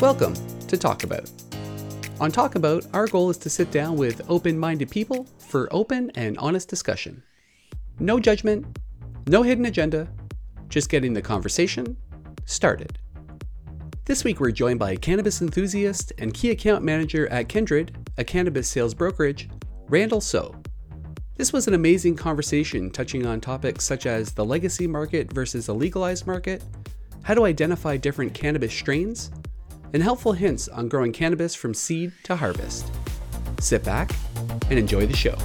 Welcome to Talk About. On Talk About, our goal is to sit down with open minded people for open and honest discussion. No judgment, no hidden agenda, just getting the conversation started. This week, we're joined by a cannabis enthusiast and key account manager at Kindred, a cannabis sales brokerage, Randall So. This was an amazing conversation touching on topics such as the legacy market versus a legalized market, how to identify different cannabis strains, and helpful hints on growing cannabis from seed to harvest. Sit back and enjoy the show.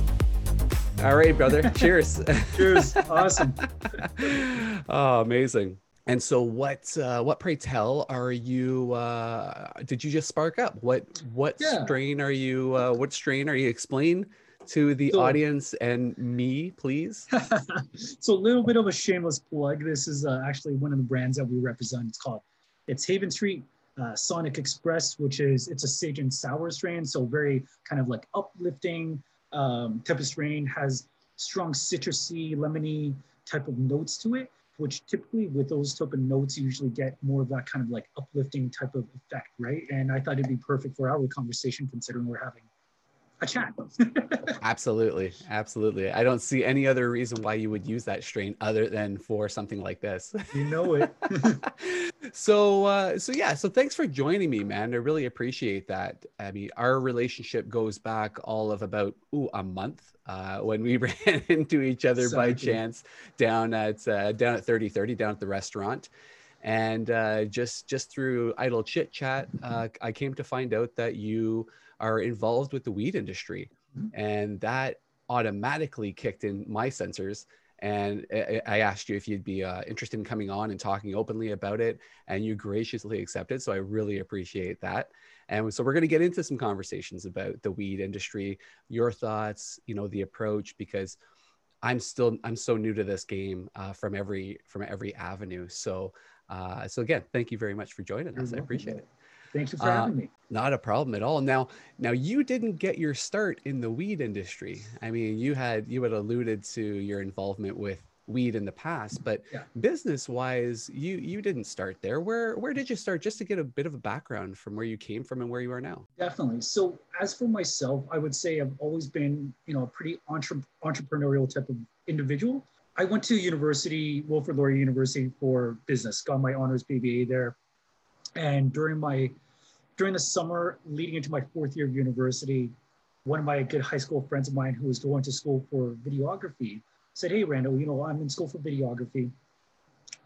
All right, brother. Cheers. Cheers. Awesome. oh, amazing. And so, what uh, what pray tell are you? Uh, did you just spark up? What what Yeah. strain are you? Uh, what strain are you? Explain to the So- audience and me, please. so a little bit of a shameless plug. This is uh, actually one of the brands that we represent. It's called it's Haven Street uh, Sonic Express, which is it's a sage and sour strain. So very kind of like uplifting um, type of strain. Has strong citrusy, lemony type of notes to it. Which typically with those type of notes, you usually get more of that kind of like uplifting type of effect, right? And I thought it'd be perfect for our conversation, considering we're having a chat. Absolutely, absolutely. I don't see any other reason why you would use that strain other than for something like this. you know it. so uh so yeah so thanks for joining me man i really appreciate that i mean our relationship goes back all of about ooh, a month uh when we ran into each other by chance down at uh, down at 3030 down at the restaurant and uh just just through idle chit chat uh i came to find out that you are involved with the weed industry Mhm. and that automatically kicked in my sensors and I asked you if you'd be uh, interested in coming on and talking openly about it, and you graciously accepted. So I really appreciate that. And so we're going to get into some conversations about the weed industry, your thoughts, you know, the approach, because I'm still I'm so new to this game uh, from every from every avenue. So uh, so again, thank you very much for joining us. I appreciate it. Thank you for Uh, having me. Not a problem at all. Now, now you didn't get your start in the weed industry. I mean, you had you had alluded to your involvement with weed in the past, but Yeah. business wise, you you didn't start there. Where where did you start? Just to get a bit of a background from where you came from and where you are now. Definitely. So, as for myself, I would say I've always been, you know, a pretty entre- entrepreneurial type of individual. I went to university, Wilfrid Laurier University, for business. Got my honors BBA there, and during my during the summer leading into my fourth year of university, one of my good high school friends of mine who was going to school for videography said, "Hey, Randall, you know, I'm in school for videography.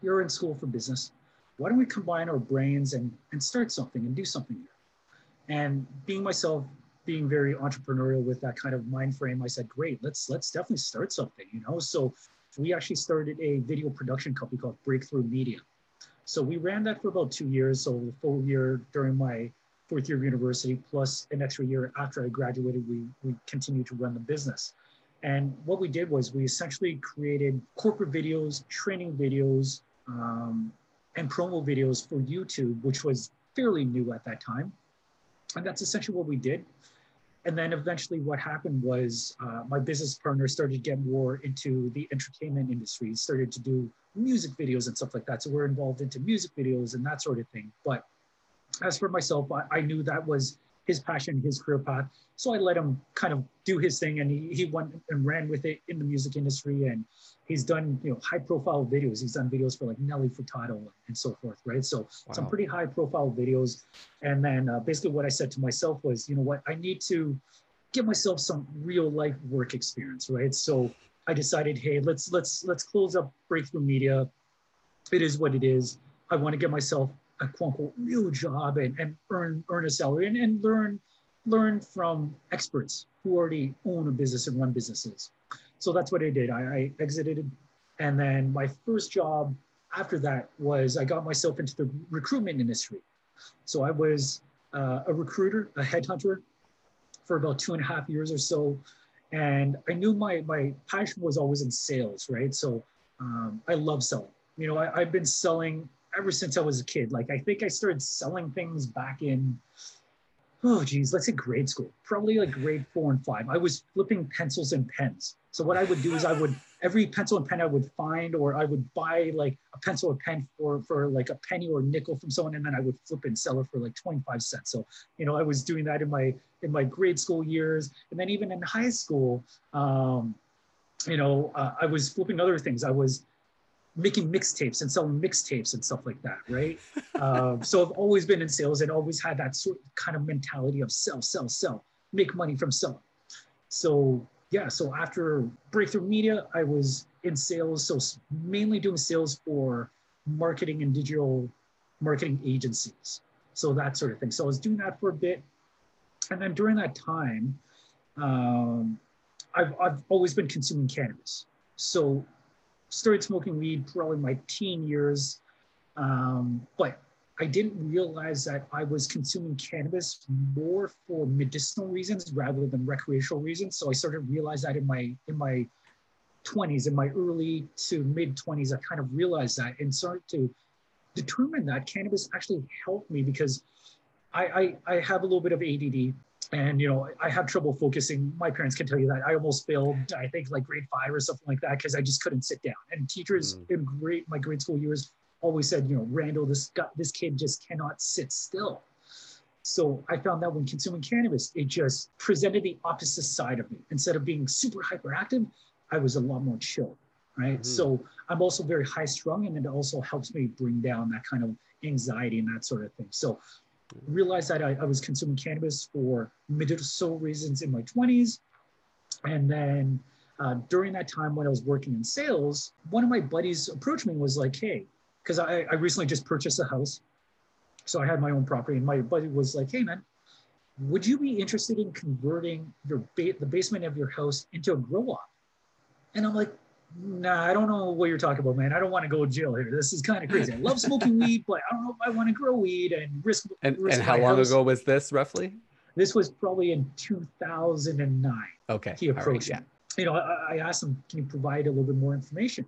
You're in school for business. Why don't we combine our brains and and start something and do something here?" and being myself being very entrepreneurial with that kind of mind frame i said great let's let's definitely start something you know so we actually started a video production company called breakthrough media so we ran that for about two years so the full year during my fourth year of university plus an extra year after i graduated we we continued to run the business and what we did was we essentially created corporate videos training videos um, and promo videos for youtube which was fairly new at that time and that's essentially what we did. And then eventually, what happened was uh, my business partner started to get more into the entertainment industry, started to do music videos and stuff like that. So we're involved into music videos and that sort of thing. But as for myself, I, I knew that was his passion, his career path. So I let him kind of do his thing, and he, he went and ran with it in the music industry. And he's done you know high profile videos. He's done videos for like Nelly Furtado and so forth, right? So some pretty high profile videos. And then uh, basically what I said to myself was, you know what, I need to give myself some real life work experience, right? So I decided, hey, let's let's let's close up Breakthrough Media. It is what it is. I want to get myself a quote unquote real job and, and earn earn a salary and, and learn learn from experts who already own a business and run businesses. So that's what I did. I, I exited and then my first job after that was I got myself into the recruitment industry. So I was uh, a recruiter, a headhunter for about two and a half years or so. And I knew my, my passion was always in sales, right? So um, I love selling. You know, I, I've been selling ever since I was a kid. Like I think I started selling things back in, oh geez, let's say grade school, probably like grade four and five. I was flipping pencils and pens. So what I would do is I would every pencil and pen I would find, or I would buy like a pencil or pen for for like a penny or a nickel from someone, and then I would flip and sell it for like 25 cents. So you know, I was doing that in my in my grade school years, and then even in high school, um, you know, uh, I was flipping other things. I was making mixtapes and selling mixtapes and stuff like that, right? uh, so I've always been in sales and always had that sort of kind of mentality of sell, sell, sell, make money from selling. So yeah, so after Breakthrough Media, I was in sales, so mainly doing sales for marketing and digital marketing agencies. So that sort of thing. So I was doing that for a bit. And then during that time, um, I've, I've always been consuming cannabis. So started smoking weed probably my teen years. Um, but I didn't realize that I was consuming cannabis more for medicinal reasons rather than recreational reasons. So I started to realize that in my in my 20s, in my early to mid 20s, I kind of realized that and started to determine that cannabis actually helped me because I, I, I have a little bit of ADD and you know i have trouble focusing. My parents can tell you that. I almost failed i think like grade five or something like that because i just couldn't sit down. And teachers mm. in great my grade school years always said you know randall this got this kid just cannot sit still. So i found that when consuming cannabis it just presented the opposite side of me. Instead of being super hyperactive i was a lot more chill right? Mm. so i'm also very high strung and it also helps me bring down that kind of anxiety and that sort of thing. So realized that I, I was consuming cannabis for medicinal reasons in my 20s. And then uh, during that time when I was working in sales, one of my buddies approached me and was like, hey, because I, I recently just purchased a house. So I had my own property. And my buddy was like, hey, man, would you be interested in converting your ba- the basement of your house into a grow op? And I'm like, nah, I don't know what you're talking about, man. I don't want to go to jail here. This is kind of crazy. I love smoking weed, but I don't know if I want to grow weed and risk. And, risk and how long house. ago was this roughly? This was probably in 2009. Okay. He approached right, yeah. me. You know, I, I, asked him, can you provide a little bit more information?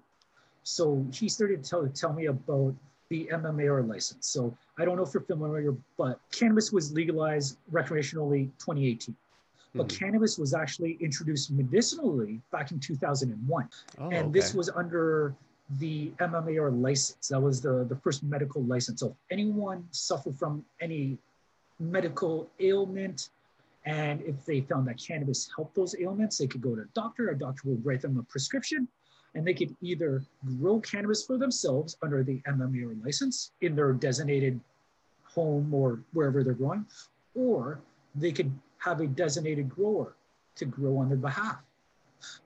So he started to tell, tell me about the MMAR license. So I don't know if you're familiar, but cannabis was legalized recreationally 2018 but mm-hmm. cannabis was actually introduced medicinally back in 2001 oh, and okay. this was under the mmar license that was the, the first medical license so if anyone suffered from any medical ailment and if they found that cannabis helped those ailments they could go to a doctor a doctor would write them a prescription and they could either grow cannabis for themselves under the mmar license in their designated home or wherever they're growing or they could have a designated grower to grow on their behalf.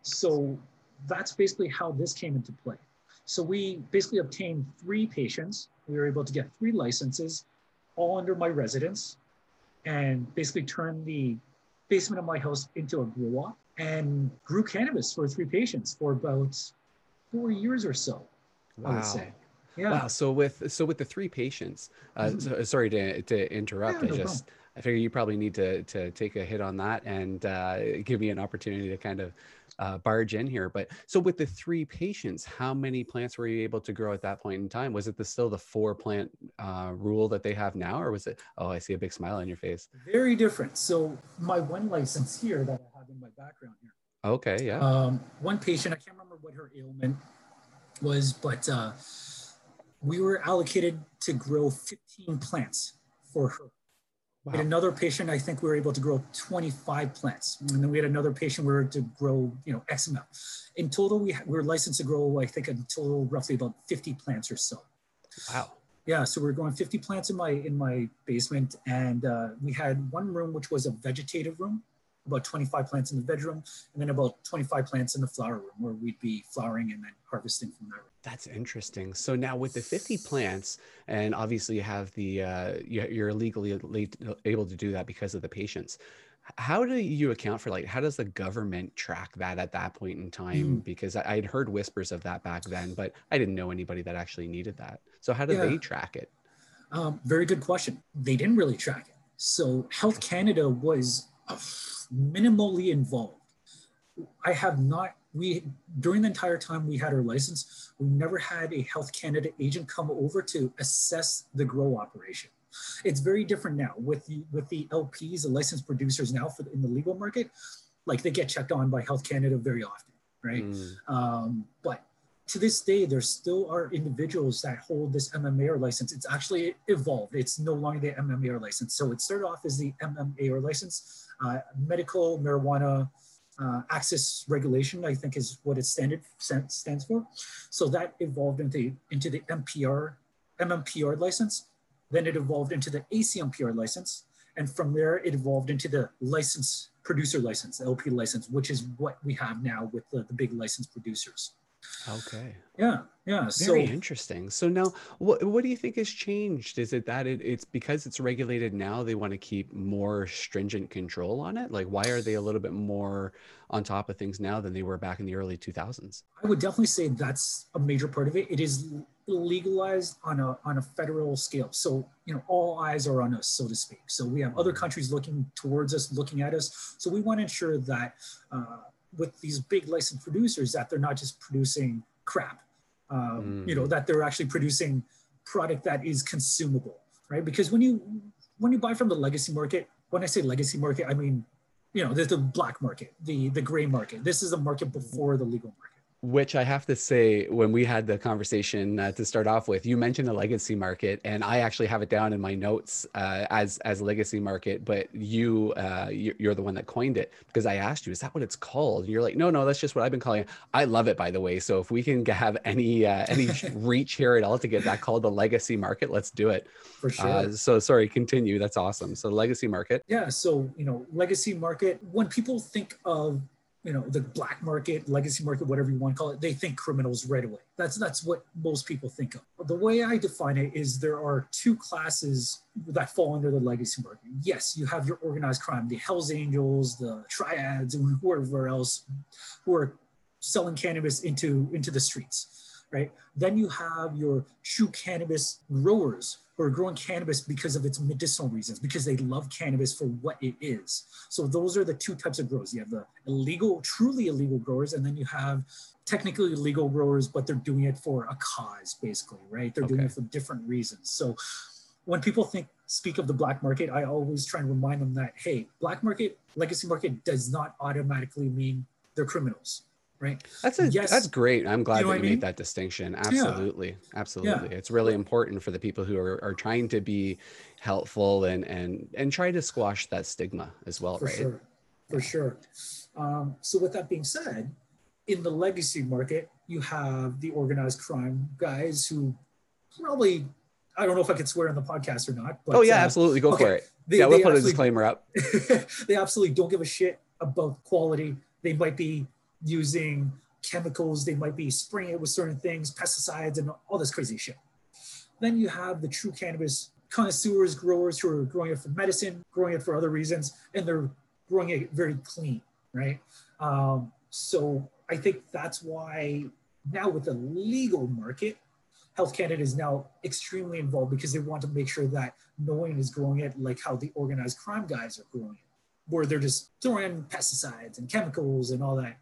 So that's basically how this came into play. So we basically obtained three patients. We were able to get three licenses, all under my residence, and basically turned the basement of my house into a grow op and grew cannabis for three patients for about four years or so. Wow. I would say. Yeah. Wow. So with so with the three patients, uh, mm-hmm. so, sorry to to interrupt. Yeah, no I just. I figure you probably need to to take a hit on that and uh, give me an opportunity to kind of uh, barge in here. But so with the three patients, how many plants were you able to grow at that point in time? Was it the, still the four plant uh, rule that they have now, or was it? Oh, I see a big smile on your face. Very different. So my one license here that I have in my background here. Okay, yeah. Um, one patient, I can't remember what her ailment was, but uh, we were allocated to grow 15 plants for her. Wow. We had another patient, I think we were able to grow 25 plants. And then we had another patient we were to grow, you know, X amount. In total, we, we were licensed to grow, I think, in total roughly about 50 plants or so. Wow. Yeah, so we are growing 50 plants in my in my basement, and uh, we had one room which was a vegetative room, about 25 plants in the bedroom, and then about 25 plants in the flower room where we'd be flowering and then harvesting from that room. That's interesting. So now with the 50 plants, and obviously you have the, uh, you're legally able to do that because of the patients. How do you account for like, how does the government track that at that point in time? Mm. Because I, would heard whispers of that back then, but I didn't know anybody that actually needed that. So how do yeah. they track it? Um, very good question. They didn't really track it. So Health Canada was minimally involved. I have not, we, during the entire time we had our license, we never had a Health Canada agent come over to assess the grow operation. It's very different now with the, with the LPs, the licensed producers now for the, in the legal market, like they get checked on by Health Canada very often right? Mm. Um, but to this day, there still are individuals that hold this MMAR license. It's actually evolved. It's no longer the MMAR license. So it started off as the MMAR license, uh, medical marijuana uh, access regulation, I think is what it standard, stands for. So that evolved into, into the MPR, MMPR license. Then it evolved into the ACMPR license. And from there, it evolved into the license producer license, LP license, which is what we have now with the, the big license producers. Okay. Yeah. Yeah. Very so, interesting. So now, what what do you think has changed? Is it that it, it's because it's regulated now? They want to keep more stringent control on it. Like, why are they a little bit more on top of things now than they were back in the early 2000s? I would definitely say that's a major part of it. It is legalized on a on a federal scale. So you know, all eyes are on us, so to speak. So we have other mm-hmm. countries looking towards us, looking at us. So we want to ensure that. Uh, with these big licensed producers that they're not just producing crap, um, mm. you know, that they're actually producing product that is consumable, right? Because when you when you buy from the legacy market, when I say legacy market, I mean, you know, there's the black market, the the gray market. This is a market before the legal market which I have to say, when we had the conversation uh, to start off with, you mentioned the legacy market, and I actually have it down in my notes uh, as as legacy market. But you, uh, you're the one that coined it because I asked you, "Is that what it's called?" And you're like, "No, no, that's just what I've been calling it." I love it, by the way. So if we can have any uh, any reach here at all to get that called the legacy market, let's do it. For uh, sure. so sorry, continue. That's awesome. So legacy market. Yeah. So you know, legacy market. When people think of you know the black market legacy market whatever you want to call it they think criminals right away. That's that's what most people think of. The way i define it is there are two classes that fall under the legacy market. Yes you have your organized crime the hells angels the triads and whoever else who are selling cannabis into into the streets right? Then you have your true cannabis growers who are growing cannabis because of its medicinal reasons, because they love cannabis for what it is. So those are the two types of growers. You have the illegal, truly illegal growers, and then you have technically legal growers, but they're doing it for a cause, basically, right? They're okay. doing it for different reasons. So when people think speak of the black market, I always try and remind them that hey, black market, legacy market does not automatically mean they're criminals right that's a yes. that's great i'm glad you know that you I mean? made that distinction absolutely yeah. absolutely yeah. it's really important for the people who are, are trying to be helpful and and and try to squash that stigma as well for right sure for sure um, so with that being said in the legacy market you have the organized crime guys who probably I don't know if I could swear on the podcast or not. But, oh yeah, uh, absolutely, go okay. for it. They, yeah, we'll put a disclaimer up. they absolutely don't give a shit about quality. They might be using chemicals, they might be spraying it with certain things, pesticides, and all this crazy shit. Then you have the true cannabis connoisseurs, growers who are growing it for medicine, growing it for other reasons, and they're growing it very clean, right? Um, so I think that's why now with the legal market, Health Canada is now extremely involved because they want to make sure that no one is growing it like how the organized crime guys are growing it, where they're just throwing pesticides and chemicals and all that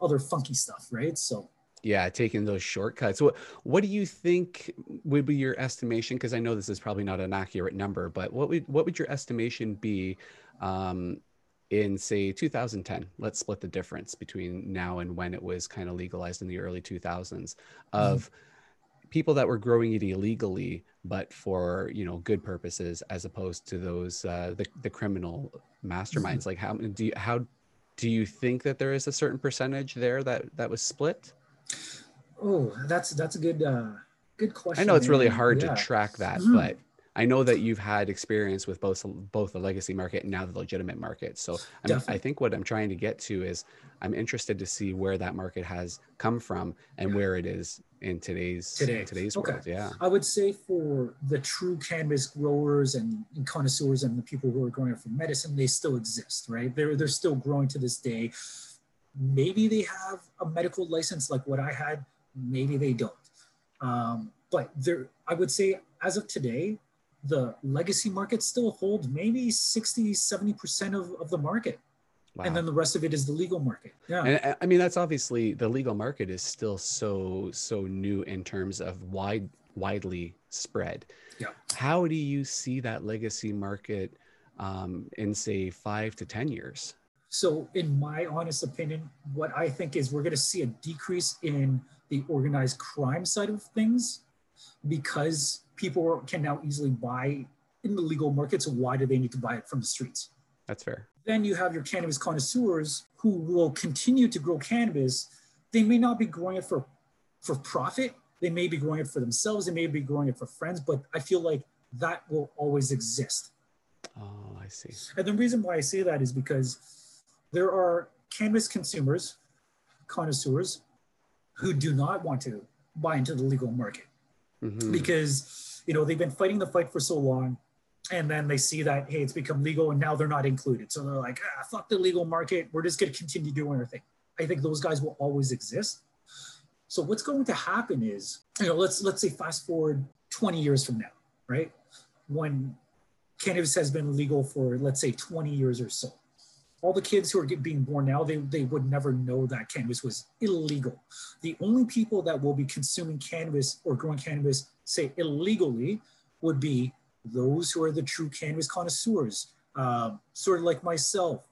other funky stuff, right? So yeah, taking those shortcuts. What what do you think would be your estimation? Because I know this is probably not an accurate number, but what would what would your estimation be um, in say 2010? Let's split the difference between now and when it was kind of legalized in the early 2000s of mm-hmm. people that were growing it illegally, but for you know good purposes, as opposed to those uh, the the criminal masterminds. Mm-hmm. Like how do you, how do you think that there is a certain percentage there that that was split? Oh, that's that's a good uh, good question. I know it's really hard yeah. to track that, mm-hmm. but I know that you've had experience with both both the legacy market and now the legitimate market. So I think what I'm trying to get to is I'm interested to see where that market has come from and where it is in today's Today. In today's okay. world. Yeah, I would say for the true cannabis growers and, and connoisseurs and the people who are growing it for medicine, they still exist, right? They're they're still growing to this day. Maybe they have a medical license like what I had. Maybe they don't. Um, but there, I would say as of today, the legacy market still holds maybe 60, 70% of, of the market. Wow. And then the rest of it is the legal market. Yeah. And I mean, that's obviously the legal market is still so, so new in terms of wide, widely spread. Yeah. How do you see that legacy market um, in say five to 10 years? So, in my honest opinion, what I think is we're going to see a decrease in the organized crime side of things because people can now easily buy in the legal market. So, why do they need to buy it from the streets? That's fair. Then you have your cannabis connoisseurs who will continue to grow cannabis. They may not be growing it for, for profit. They may be growing it for themselves. They may be growing it for friends, but I feel like that will always exist. Oh, I see. And the reason why I say that is because there are cannabis consumers, connoisseurs, who do not want to buy into the legal market mm-hmm. because you know they've been fighting the fight for so long and then they see that hey it's become legal and now they're not included. So they're like ah, fuck the legal market. We're just going to continue doing our thing. I think those guys will always exist. So what's going to happen is you know let's let's say fast forward 20 years from now right? When cannabis has been legal for let's say 20 years or so. All the kids who are being born now they, they would never know that cannabis was illegal. The only people that will be consuming cannabis or growing cannabis say illegally would be those who are the true cannabis connoisseurs uh, sort of like myself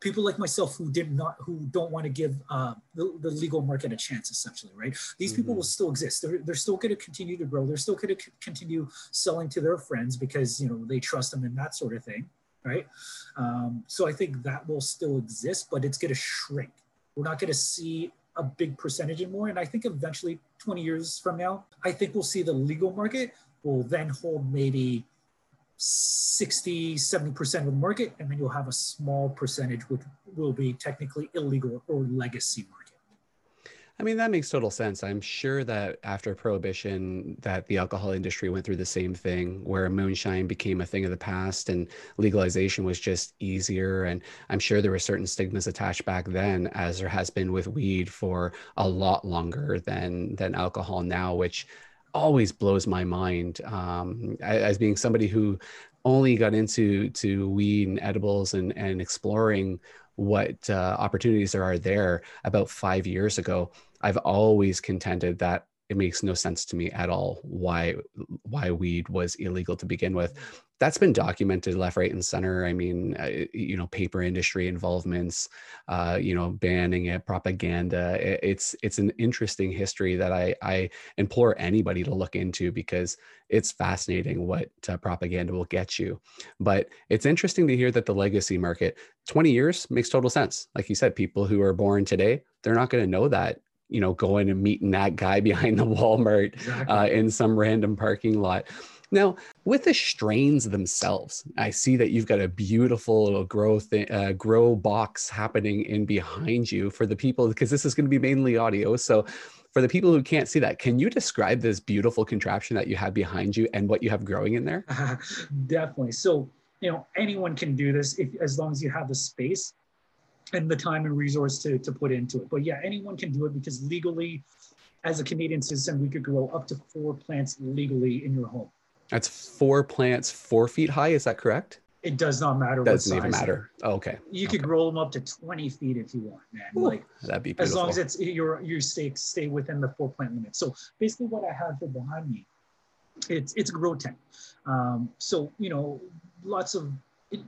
people like myself who did not who don't want to give uh, the, the, legal market a chance essentially right? These mm-hmm. people will still exist. They're, they're still going to continue to grow. They're still going to c- continue selling to their friends because you know they trust them and that sort of thing right? Um, so i think that will still exist but it's going to shrink. We're not going to see a big percentage anymore and i think eventually 20 years from now i think we'll see the legal market will then hold maybe 60, 70% of the market, and then you'll have a small percentage which will be technically illegal or legacy market. I mean, that makes total sense. I'm sure that after prohibition that the alcohol industry went through the same thing where moonshine became a thing of the past and legalization was just easier. And I'm sure there were certain stigmas attached back then as there has been with weed for a lot longer than than alcohol now, which always blows my mind um, as being somebody who only got into to weed and edibles and and exploring what uh, opportunities there are there about five years ago. I've always contended that it makes no sense to me at all why why weed was illegal to begin with. That's been documented left right and center. I mean uh, you know paper industry involvements uh, you know banning it propaganda. It, it's it's an interesting history that i i implore anybody to look into because it's fascinating what uh, propaganda will get you. But it's interesting to hear that the legacy market 20 years makes total sense. Like you said people who are born today they're not going to know that you know, going and meeting that guy behind the Walmart exactly. uh, in some random parking lot. Now, with the strains themselves, I see that you've got a beautiful little grow th- uh, grow box happening in behind you for the people because this is going to be mainly audio. So, for the people who can't see that, can you describe this beautiful contraption that you have behind you and what you have growing in there? Uh, definitely. So, you know, anyone can do this if, as long as you have the space and the time and resource to, to put into it. But yeah, anyone can do it because legally, as a Canadian citizen, we could grow up to four plants legally in your home. That's four plants, four feet high. Is that correct? It does not matter. Doesn't even matter. Oh, okay. You okay. could grow them up to 20 feet if you want, man. Ooh, like that'd be beautiful. as long as it's you're you stay stay within the four plant limit. So basically, what I have here behind me, it's it's a grow tent. Um, so you know, lots of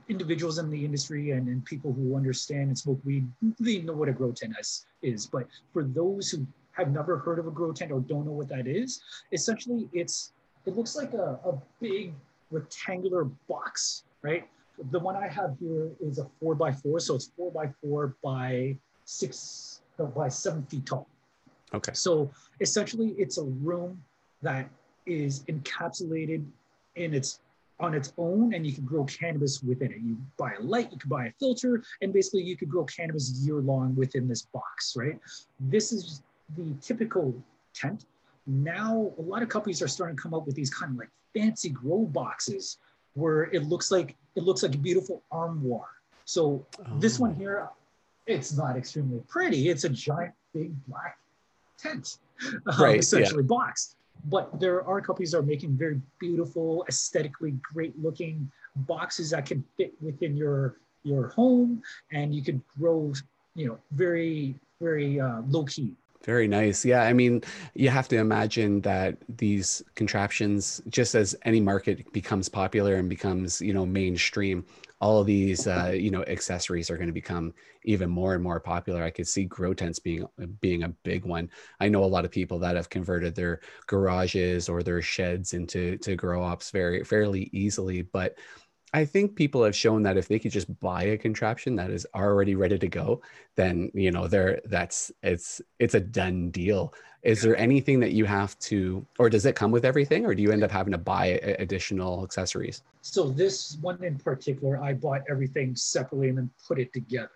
individuals in the industry and, and people who understand and smoke weed, they know what a grow tent is, is. But for those who have never heard of a grow tent or don't know what that is, essentially it's it looks like a, a big rectangular box, right? The one I have here is a four by four, so it's four by four by six uh, by seven feet tall. Okay. So essentially, it's a room that is encapsulated in its on its own and you can grow cannabis within it. You buy a light, you could buy a filter, and basically you could grow cannabis year long within this box, right? This is the typical tent. Now, a lot of companies are starting to come up with these kind of like fancy grow boxes where it looks like it looks like a beautiful armoire. So oh. this one here, it's not extremely pretty. It's a giant, big black tent, um, right, essentially yeah. box. But there are companies that are making very beautiful, aesthetically great looking boxes that can fit within your your home, and you can grow, you know, very very uh, low key. Very nice. Yeah. I mean, you have to imagine that these contraptions, just as any market becomes popular and becomes, you know, mainstream, all of these, uh, you know, accessories are going to become even more and more popular. I could see grow tents being being a big one. I know a lot of people that have converted their garages or their sheds into to grow ops very fairly easily, but I think people have shown that if they could just buy a contraption that is already ready to go, then you know they're that's it's it's a done deal. Is there anything that you have to, or does it come with everything, or do you end up having to buy additional accessories? So this one in particular, I bought everything separately and then put it together.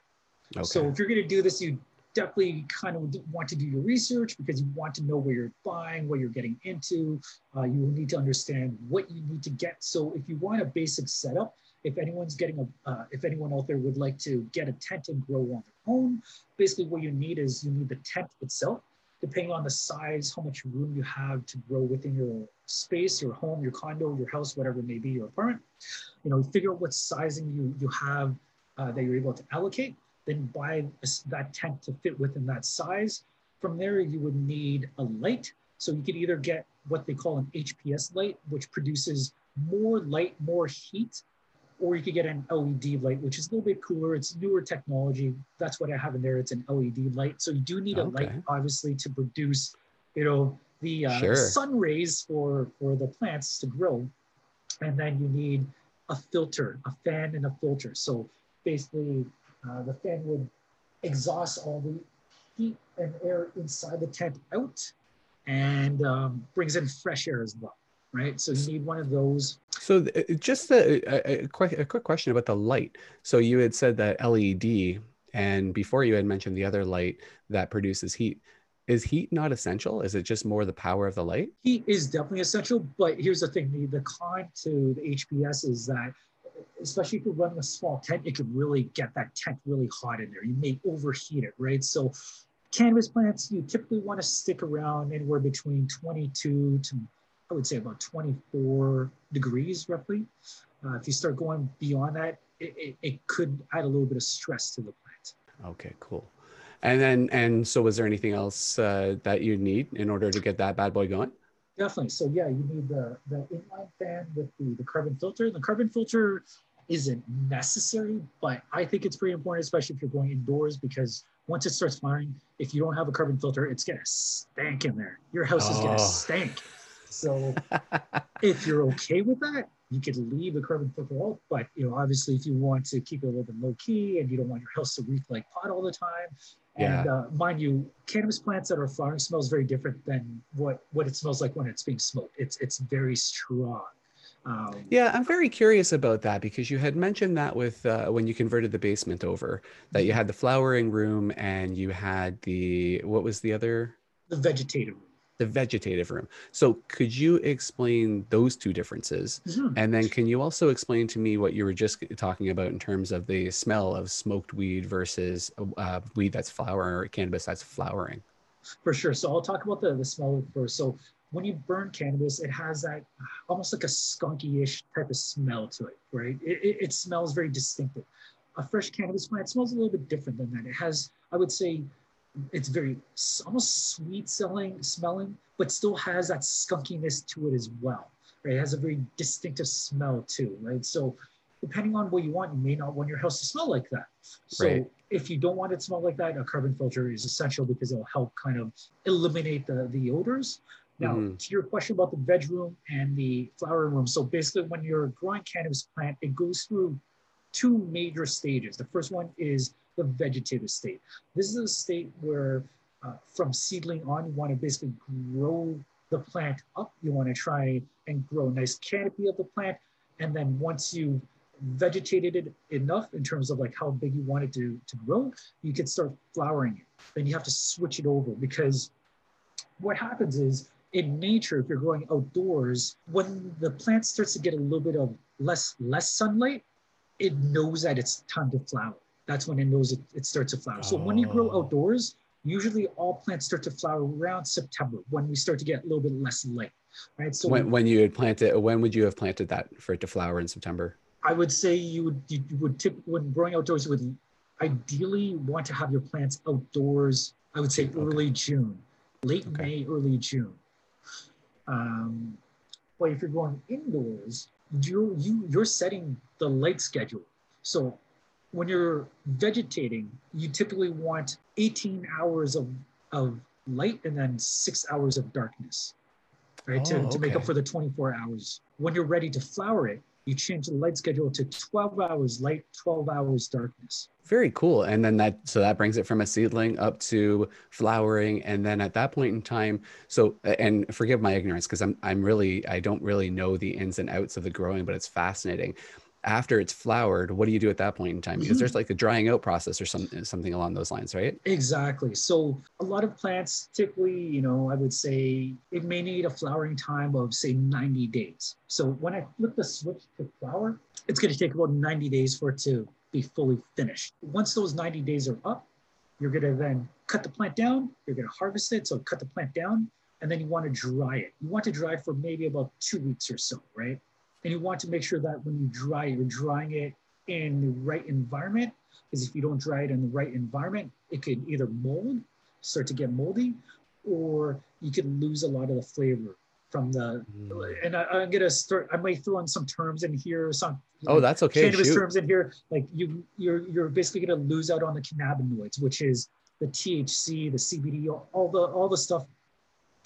Okay. So if you're going to do this, you definitely kind of want to do your research because you want to know where you're buying, what you're getting into. Uh, you will need to understand what you need to get. So if you want a basic setup, if anyone's getting a, uh, if anyone out there would like to get a tent and grow on their own, basically what you need is you need the tent itself, depending on the size, how much room you have to grow within your space, your home, your condo, your house, whatever it may be, your apartment. You know, figure out what sizing you you have uh, that you're able to allocate then buy that tent to fit within that size. From there, you would need a light. So you could either get what they call an HPS light, which produces more light, more heat, or you could get an LED light, which is a little bit cooler. It's newer technology. That's what I have in there. It's an LED light. So you do need okay. a light, obviously, to produce, you know, the uh, sure. sun rays for for the plants to grow. And then you need a filter, a fan and a filter. So basically, uh, the fan would exhaust all the heat and air inside the tent out and um, brings in fresh air as well, right? So you need one of those. So uh, just a, a, a, quick, a quick question about the light. So you had said that LED, and before you had mentioned the other light that produces heat. Is heat not essential? Is it just more the power of the light? Heat is definitely essential, but here's the thing: the, the con to the HPS is that especially if you're running a small tent, it could really get that tent really hot in there. You may overheat it, right? So cannabis plants, you typically want to stick around anywhere between 22 to, I would say about 24 degrees roughly. Uh, if you start going beyond that, it, it, it could add a little bit of stress to the plant. Okay, cool. And then, and so was there anything else uh, that you need in order to get that bad boy going? Definitely. So yeah, you need the, the inline fan with the, the carbon filter. The carbon filter isn't necessary, but I think it's pretty important, especially if you're going indoors, because once it starts firing, if you don't have a carbon filter, it's gonna stank in there. Your house is gonna oh. stink. So if you're okay with that, you could leave the carbon filter off. But you know, obviously, if you want to keep it a little bit low key and you don't want your house to reek like pot all the time, and yeah. uh, mind you, cannabis plants that are flowering smells very different than what what it smells like when it's being smoked. It's it's very strong. Um, yeah, I'm very curious about that because you had mentioned that with uh, when you converted the basement over, that you had the flowering room and you had the what was the other? The vegetative room the vegetative room. So could you explain those two differences? Mm-hmm. And then can you also explain to me what you were just talking about in terms of the smell of smoked weed versus uh, weed that's flowering or cannabis that's flowering? For sure. So I'll talk about the, the smell first. So when you burn cannabis, it has that almost like a skunky-ish type of smell to it, right? It, it, it smells very distinctive. A fresh cannabis plant smells a little bit different than that. It has, I would say, it's very almost sweet smelling, smelling, but still has that skunkiness to it as well. Right? It has a very distinctive smell too, right? So depending on what you want, you may not want your house to smell like that. So right. if you don't want it to smell like that, a carbon filter is essential because it'll help kind of eliminate the, the odors. Now, mm-hmm. to your question about the veg room and the flower room. So basically when you're growing cannabis plant, it goes through two major stages. The first one is the vegetative state. This is a state where uh, from seedling on, you want to basically grow the plant up. You want to try and grow a nice canopy of the plant. And then once you've vegetated it enough in terms of like how big you want it to, to grow, you can start flowering it. Then you have to switch it over because what happens is in nature, if you're growing outdoors, when the plant starts to get a little bit of less less sunlight, it knows that it's time to flower that's when it knows it, it starts to flower. So when you grow oh. outdoors, usually all plants start to flower around September when we start to get a little bit less light, right? So when, when you had planted, when would you have planted that for it to flower in September? I would say you would you would tip when growing outdoors you would ideally want to have your plants outdoors I would say early June, late okay. May, early June. Um, but if you're going indoors, you you you're setting the light schedule. So when you're vegetating, you typically want 18 hours of, of light and then six hours of darkness, right? Oh, to, okay. to make up for the 24 hours. When you're ready to flower it, you change the light schedule to 12 hours light, 12 hours darkness. Very cool. And then that, so that brings it from a seedling up to flowering. And then at that point in time, so, and forgive my ignorance, because I'm, I'm really, I don't really know the ins and outs of the growing, but it's fascinating after it's flowered, what do you do at that point in time? Because mm-hmm. there's like a drying out process or something something along those lines, right? Exactly. So a lot of plants typically, you know, I would say it may need a flowering time of say 90 days. So when I flip the switch to flower, it's going to take about 90 days for it to be fully finished. Once those 90 days are up, you're going to then cut the plant down, you're going to harvest it, so cut the plant down, and then you want to dry it. You want to dry for maybe about 2 weeks or so, right? And you want to make sure that when you dry, you're drying it in the right environment. Because if you don't dry it in the right environment, it could either mold, start to get moldy, or you could lose a lot of the flavor from the. Mm. And I, am gonna start. I might throw in some terms in here, some. Oh, that's okay. Cannabis Shoot. terms in here, like you, you're you're basically gonna lose out on the cannabinoids, which is the THC, the CBD, all the all the stuff,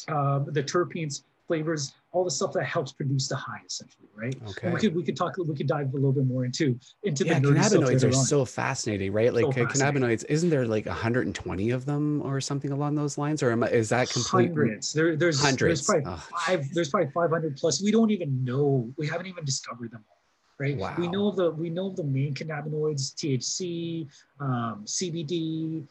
um, the terpenes flavors, all the stuff that helps produce the high, essentially, right? Okay. And we could we could talk we could dive a little bit more into into yeah, the cannabinoids are so fascinating, right? Like so cannabinoids, isn't there like 120 of them or something along those lines, or am I, is that complete? Hundreds. There, there's hundreds. There's probably oh, five. There's probably 500 plus. We don't even know. We haven't even discovered them all. Right. Wow. We know of the we know of the main cannabinoids: THC, um, CBD,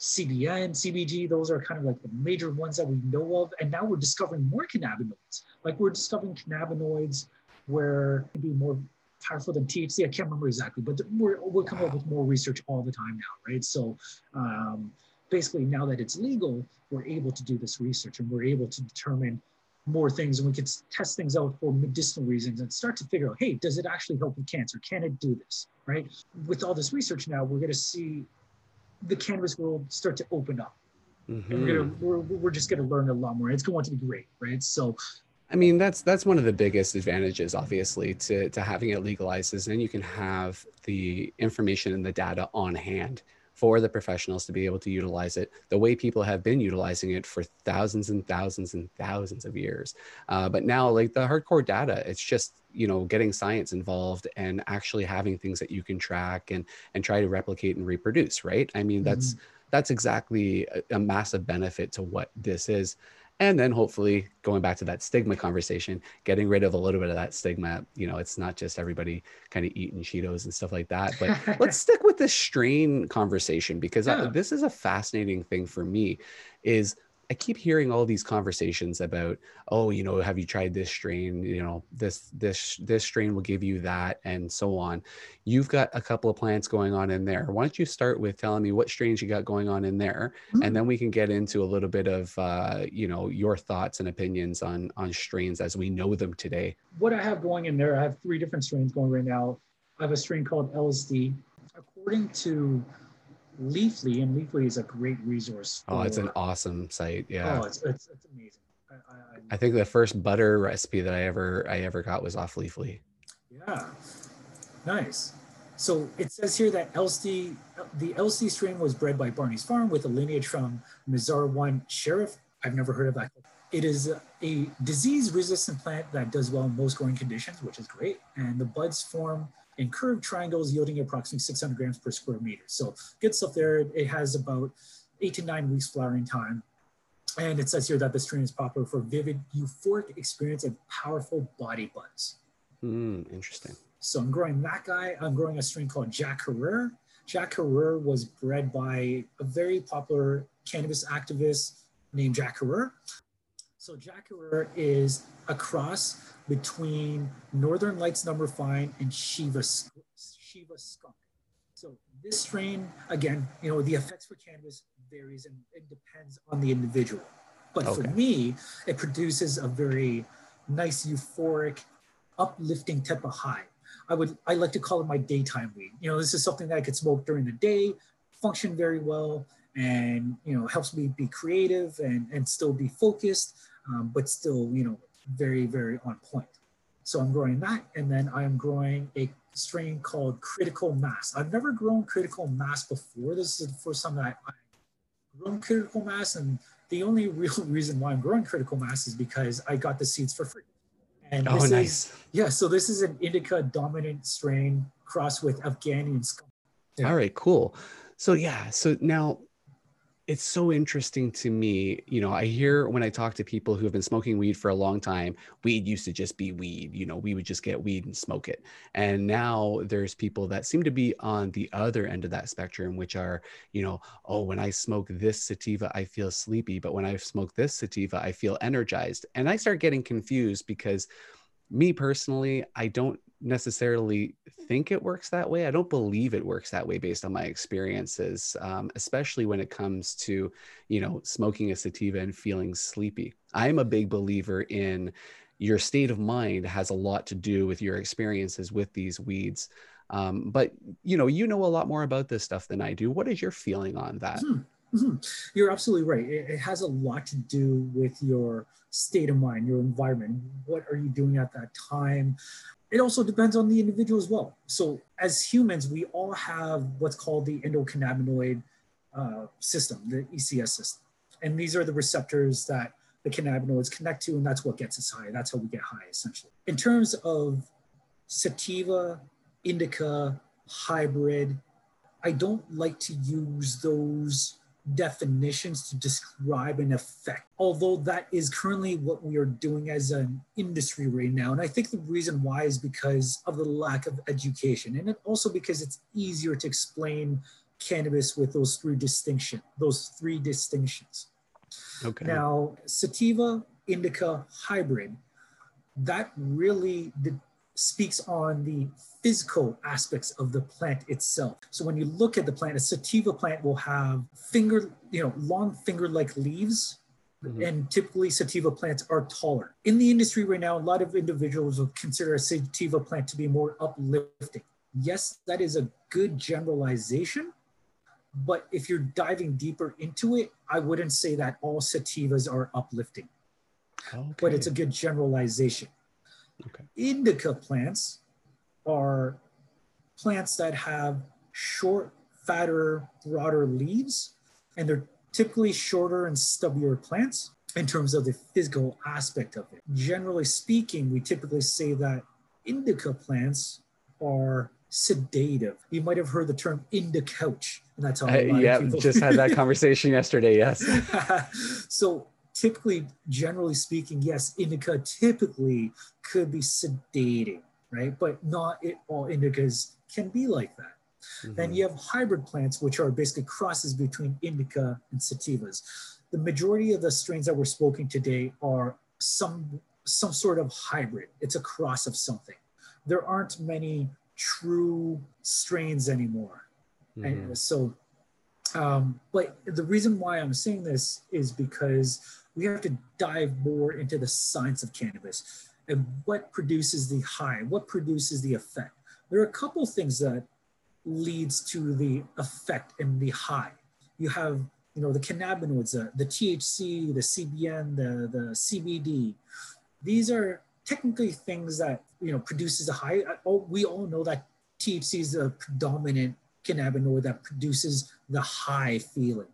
CBN, CBG, those are kind of like the major ones that we know of. And now we're discovering more cannabinoids. Like we're discovering cannabinoids where it be more powerful than THC. I can't remember exactly, but we're, we're coming up with more research all the time now, right? So um, basically now that it's legal, we're able to do this research and we're able to determine more things and we can test things out for medicinal reasons and start to figure out, hey, does it actually help with cancer? Can it do this, right? With all this research now, we're going to see the cannabis world start to open up. Mm-hmm. And we're, gonna, we're, we're just going to learn a lot more. It's going to be great, right? So, I mean, that's that's one of the biggest advantages, obviously, to to having it legalized is then you can have the information and the data on hand for the professionals to be able to utilize it the way people have been utilizing it for thousands and thousands and thousands of years. Uh, but now, like the hardcore data, it's just you know getting science involved and actually having things that you can track and and try to replicate and reproduce. Right? I mean, that's mm-hmm. that's exactly a, a massive benefit to what this is and then hopefully going back to that stigma conversation getting rid of a little bit of that stigma you know it's not just everybody kind of eating cheetos and stuff like that but let's stick with this strain conversation because yeah. I, this is a fascinating thing for me is I keep hearing all these conversations about, oh, you know, have you tried this strain? You know, this this this strain will give you that, and so on. You've got a couple of plants going on in there. Why don't you start with telling me what strains you got going on in there, mm-hmm. and then we can get into a little bit of, uh, you know, your thoughts and opinions on on strains as we know them today. What I have going in there, I have three different strains going right now. I have a strain called LSD. According to Leafly, and Leafly is a great resource. For, oh, it's an awesome site. Yeah. Oh, it's, it's, it's amazing. I, I, I, think the first butter recipe that I ever I ever got was off Leafly. Yeah, nice. So it says here that LSD, the LC strain was bred by Barney's Farm with a lineage from Mizar 1 Sheriff. I've never heard of that. It is a disease-resistant plant that does well in most growing conditions, which is great. And the buds form and curved triangles yielding approximately 600 grams per square meter. So good stuff there. It has about eight to nine weeks flowering time. And it says here that the strain is popular for vivid, euphoric experience and powerful body buzz. Mm, interesting. So I'm growing that guy. I'm growing a strain called Jack Herer. Jack Herer was bred by a very popular cannabis activist named Jack Herer. So Jack Herer is a cross between Northern Lights Number Five and Shiva, Shiva Skunk. So this strain, again, you know, the effects for cannabis varies and it depends on the individual. But okay. for me, it produces a very nice, euphoric, uplifting type of high. I would, I like to call it my daytime weed. You know, this is something that I could smoke during the day, function very well, and you know helps me be creative and and still be focused um, but still you know very very on point. So i'm growing that and then i'm growing a strain called critical mass. I've never grown critical mass before. This is the first time that i grown critical mass and the only real reason why i'm growing critical mass is because i got the seeds for free. And oh nice is, yeah so this is an indica dominant strain crossed with afghani skunk yeah. all right cool. So yeah so now it's so interesting to me. You know, I hear when I talk to people who have been smoking weed for a long time, weed used to just be weed. You know, we would just get weed and smoke it. And now there's people that seem to be on the other end of that spectrum, which are, you know, oh, when I smoke this sativa, I feel sleepy. But when I smoke this sativa, I feel energized. And I start getting confused because me personally, I don't necessarily think it works that way. I don't believe it works that way based on my experiences, um, especially when it comes to, you know, smoking a sativa and feeling sleepy. I'm a big believer in your state of mind has a lot to do with your experiences with these weeds. Um, but you know, you know a lot more about this stuff than I do. What is your feeling on that? Hmm. Mm-hmm. You're absolutely right. It, it, has a lot to do with your state of mind, your environment. What are you doing at that time? It also depends on the individual as well. So, as humans, we all have what's called the endocannabinoid uh, system, the ECS system. And these are the receptors that the cannabinoids connect to, and that's what gets us high. That's how we get high, essentially. In terms of sativa, indica, hybrid, I don't like to use those definitions to describe an effect, although that is currently what we are doing as an industry right now. And I think the reason why is because of the lack of education, and also because it's easier to explain cannabis with those three distinction, those three distinctions. Okay. Now, sativa, indica, hybrid, that really speaks on the physical aspects of the plant itself. So when you look at the plant, a sativa plant will have finger, you know, long finger-like leaves. Mm-hmm. And typically sativa plants are taller. In the industry right now, a lot of individuals will consider a sativa plant to be more uplifting. Yes, that is a good generalization, but if you're diving deeper into it, I wouldn't say that all sativas are uplifting. Okay. But it's a good generalization. Okay. Indica plants are plants that have short, fatter, broader leaves, and they're typically shorter and stubbier plants in terms of the physical aspect of it. Generally speaking, we typically say that indica plants are sedative. You might have heard the term indica couch, and that's how. Uh, yeah, just had that conversation yesterday. Yes. so typically, generally speaking, yes, indica typically could be sedating, right? But not it, all indicas can be like that. Mm-hmm. Then you have hybrid plants, which are basically crosses between indica and sativas. The majority of the strains that we're smoking today are some some sort of hybrid. It's a cross of something. There aren't many true strains anymore. Mm-hmm. And so um, but the reason why I'm saying this is because we have to dive more into the science of cannabis and what produces the high, what produces the effect. There are a couple things that leads to the effect and the high. You have, you know, the cannabinoids, uh, the THC, the CBN, the, the CBD. These are technically things that, you know, produces a high. Uh, we all know that THC is a predominant cannabinoid that produces the high feeling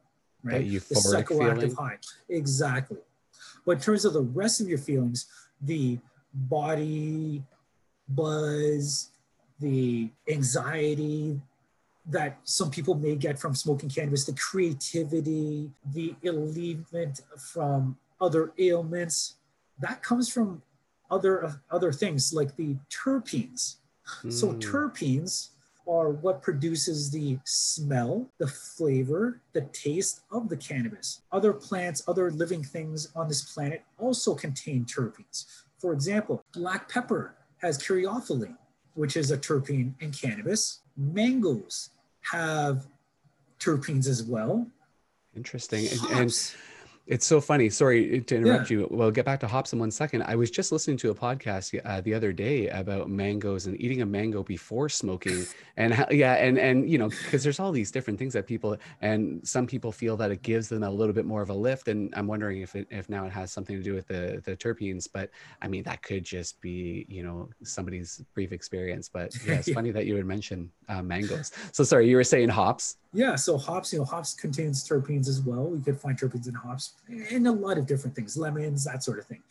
right? The, the psychoactive feeling. high. Exactly. But in terms of the rest of your feelings, the body buzz, the anxiety that some people may get from smoking cannabis, the creativity, the relievement from other ailments, that comes from other other things like the terpenes. Mm. So hmm. terpenes are what produces the smell, the flavor, the taste of the cannabis. Other plants, other living things on this planet also contain terpenes. For example, black pepper has caryophyllene, which is a terpene in cannabis. Mangoes have terpenes as well. Interesting. And, and It's so funny. Sorry to interrupt yeah. you. We'll get back to hops in one second. I was just listening to a podcast uh, the other day about mangoes and eating a mango before smoking, and how, yeah, and and you know, because there's all these different things that people and some people feel that it gives them a little bit more of a lift, and I'm wondering if it if now it has something to do with the the terpenes. But I mean, that could just be you know somebody's brief experience. But yeah, it's yeah. funny that you would mention uh, mangoes. So sorry, you were saying hops. Yeah, so hops, you know, hops contains terpenes as well. We could find terpenes in hops and a lot of different things, lemons, that sort of thing.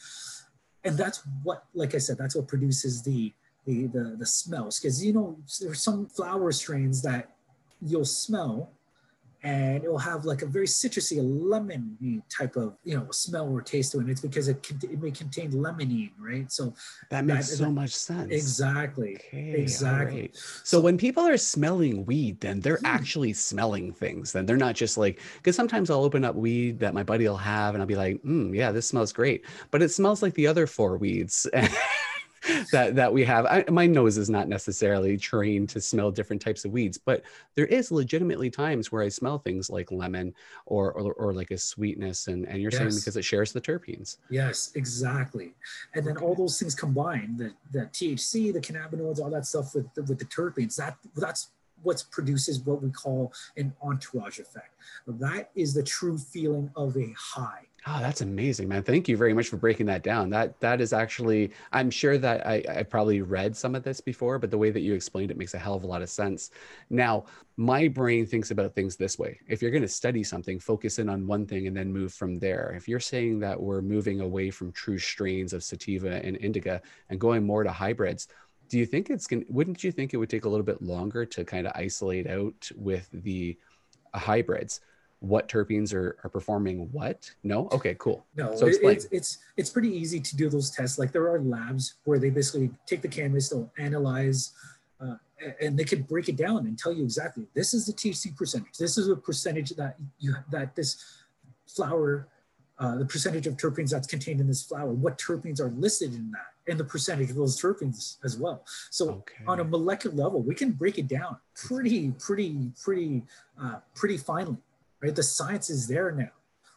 And that's what, like I said, that's what produces the the the, the smells. Because you know, there's some flower strains that you'll smell and it will have like a very citrusy, lemony type of you know smell or taste to it. And it's because it it may contain limonene, right? So that makes that, so that, much sense. Exactly. Okay, exactly. Right. So, so, when people are smelling weed, then they're hmm. actually smelling things. Then they're not just like because sometimes I'll open up weed that my buddy will have, and I'll be like, mm, "Yeah, this smells great," but it smells like the other four weeds. that that we have. I, my nose is not necessarily trained to smell different types of weeds, but there is legitimately times where I smell things like lemon or or, or like a sweetness, and and you're yes. saying because it shares the terpenes. Yes, exactly. And then okay. all those things combined, the the THC, the cannabinoids, all that stuff with the, with the terpenes, that that's what produces what we call an entourage effect. That is the true feeling of a high. Oh, that's amazing, man. Thank you very much for breaking that down. That that is actually, I'm sure that I, I probably read some of this before, but the way that you explained it makes a hell of a lot of sense. Now, my brain thinks about things this way. If you're going to study something, focus in on one thing and then move from there. If you're saying that we're moving away from true strains of sativa and indica and going more to hybrids, do you think it's going to, wouldn't you think it would take a little bit longer to kind of isolate out with the uh, hybrids? what terpenes are, are performing what? No? Okay cool. No so it's it's it's pretty easy to do those tests. Like there are labs where they basically take the cannabis they'll analyze uh, and they could break it down and tell you exactly this is the THC percentage. This is a percentage that you that this flower uh, the percentage of terpenes that's contained in this flower. What terpenes are listed in that and the percentage of those terpenes as well so okay. on a molecular level we can break it down pretty pretty pretty uh, pretty finely right? The science is there now,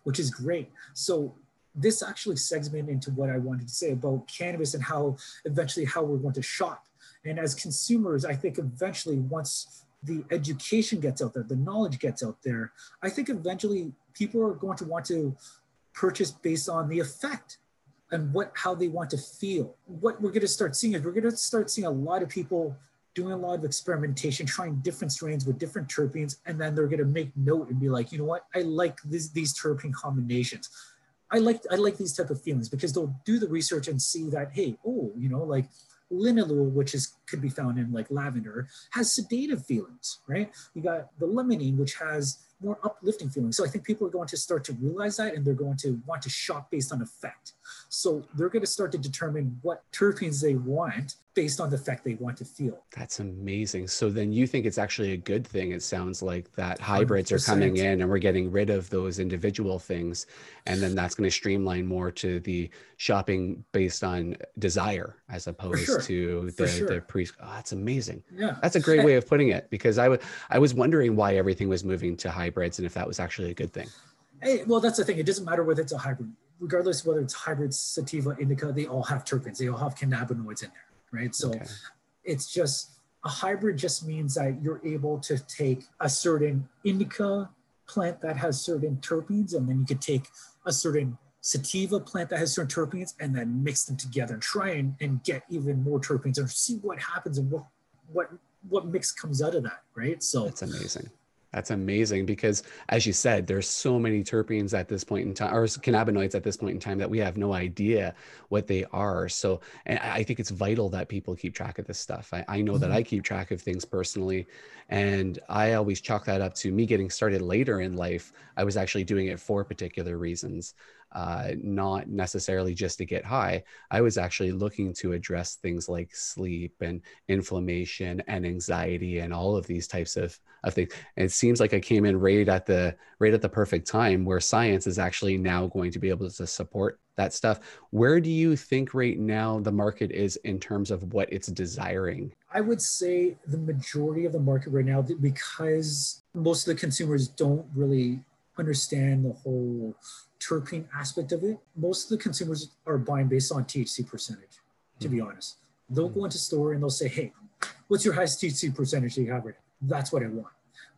which is great. So this actually segmented into what I wanted to say about cannabis and how eventually how we're going to shop. And as consumers, I think eventually once the education gets out there, the knowledge gets out there, I think eventually people are going to want to purchase based on the effect and what how they want to feel. What we're going to start seeing is we're going to start seeing a lot of people doing a lot of experimentation, trying different strains with different terpenes, and then they're going to make note and be like, you know what, I like this, these terpene combinations. I like I like these type of feelings because they'll do the research and see that hey, oh, you know, like linalool, which is could be found in like lavender, has sedative feelings, right? You got the limonene, which has more uplifting feelings. So I think people are going to start to realize that and they're going to want to shop based on effect. So they're going to start to determine what terpenes they want based on the effect they want to feel. That's amazing. So then you think it's actually a good thing. It sounds like that hybrids 100%. are coming in and we're getting rid of those individual things. And then that's going to streamline more to the shopping based on desire as opposed sure. to the, sure. the pre. Oh, that's amazing. Yeah. That's a great way of putting it because I, w- I was wondering why everything was moving to hybrids and if that was actually a good thing. Hey, well, that's the thing. It doesn't matter whether it's a hybrid, regardless whether it's hybrid, sativa, indica, they all have terpenes. They all have cannabinoids in there right? So okay. it's just a hybrid just means that you're able to take a certain indica plant that has certain terpenes, and then you could take a certain sativa plant that has certain terpenes and then mix them together and try and, and get even more terpenes and see what happens and what what what mix comes out of that, right? So that's amazing. That's amazing because, as you said, there's so many terpenes at this point in time, or cannabinoids at this point in time that we have no idea what they are. So, and I think it's vital that people keep track of this stuff. I, I know mm-hmm. that I keep track of things personally, and I always chalk that up to me getting started later in life. I was actually doing it for particular reasons uh, not necessarily just to get high. I was actually looking to address things like sleep and inflammation and anxiety and all of these types of, of things. And it seems like I came in right at the right at the perfect time where science is actually now going to be able to support that stuff. Where do you think right now the market is in terms of what it's desiring? I would say the majority of the market right now, because most of the consumers don't really understand the whole terpene aspect of it, most of the consumers are buying based on THC percentage, to be hmm. honest. They'll go hmm. into store and they'll say, hey, what's your highest THC percentage that you have right now? That's what I want.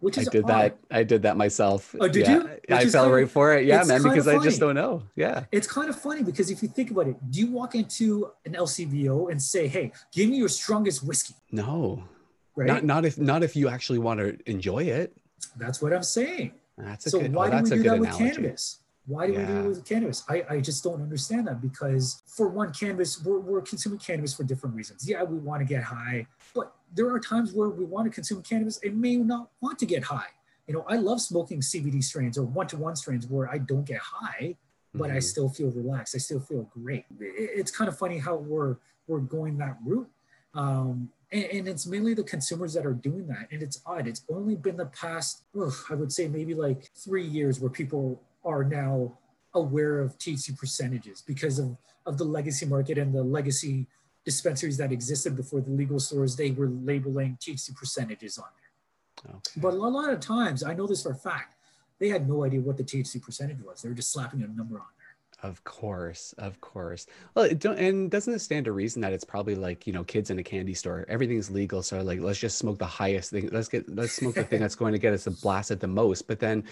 Which is I did odd. that. I did that myself. Oh, did Yeah, you? Which I fell right for it. Yeah, man, because I just don't know. Yeah. It's kind of funny because if you think about it, do you walk into an LCBO and say, hey, give me your strongest whiskey, No. right? Not not if not if you actually want to enjoy it. That's what I'm saying. That's a so good. why oh, do we do that with analogy. cannabis? Why do we do it with cannabis? I, I just don't understand that because for one, cannabis, we're, we're consuming cannabis for different reasons. Yeah, we want to get high, but there are times where we want to consume cannabis and may not want to get high. You know, I love smoking CBD strains or one-to-one strains where I don't get high, but I Mhm. still feel relaxed. I still feel great. It- It's kind of funny how we're we're going that route. Um, and, and it's mainly the consumers that are doing that. And it's odd. It's only been the past, I would say maybe like three years where people are now aware of THC percentages because of, of the legacy market and the legacy dispensaries that existed before the legal stores. They were labeling THC percentages on there. Okay. But a lot of times, I know this for a fact, they had no idea what the THC percentage was. They were just slapping a number on there. Of course, of course. Well, it don't, and doesn't it stand to reason that it's probably like you know kids in a candy store, everything's legal, so like let's just smoke the highest thing. Let's get let's smoke the thing that's going to get us a blasted the most. But then,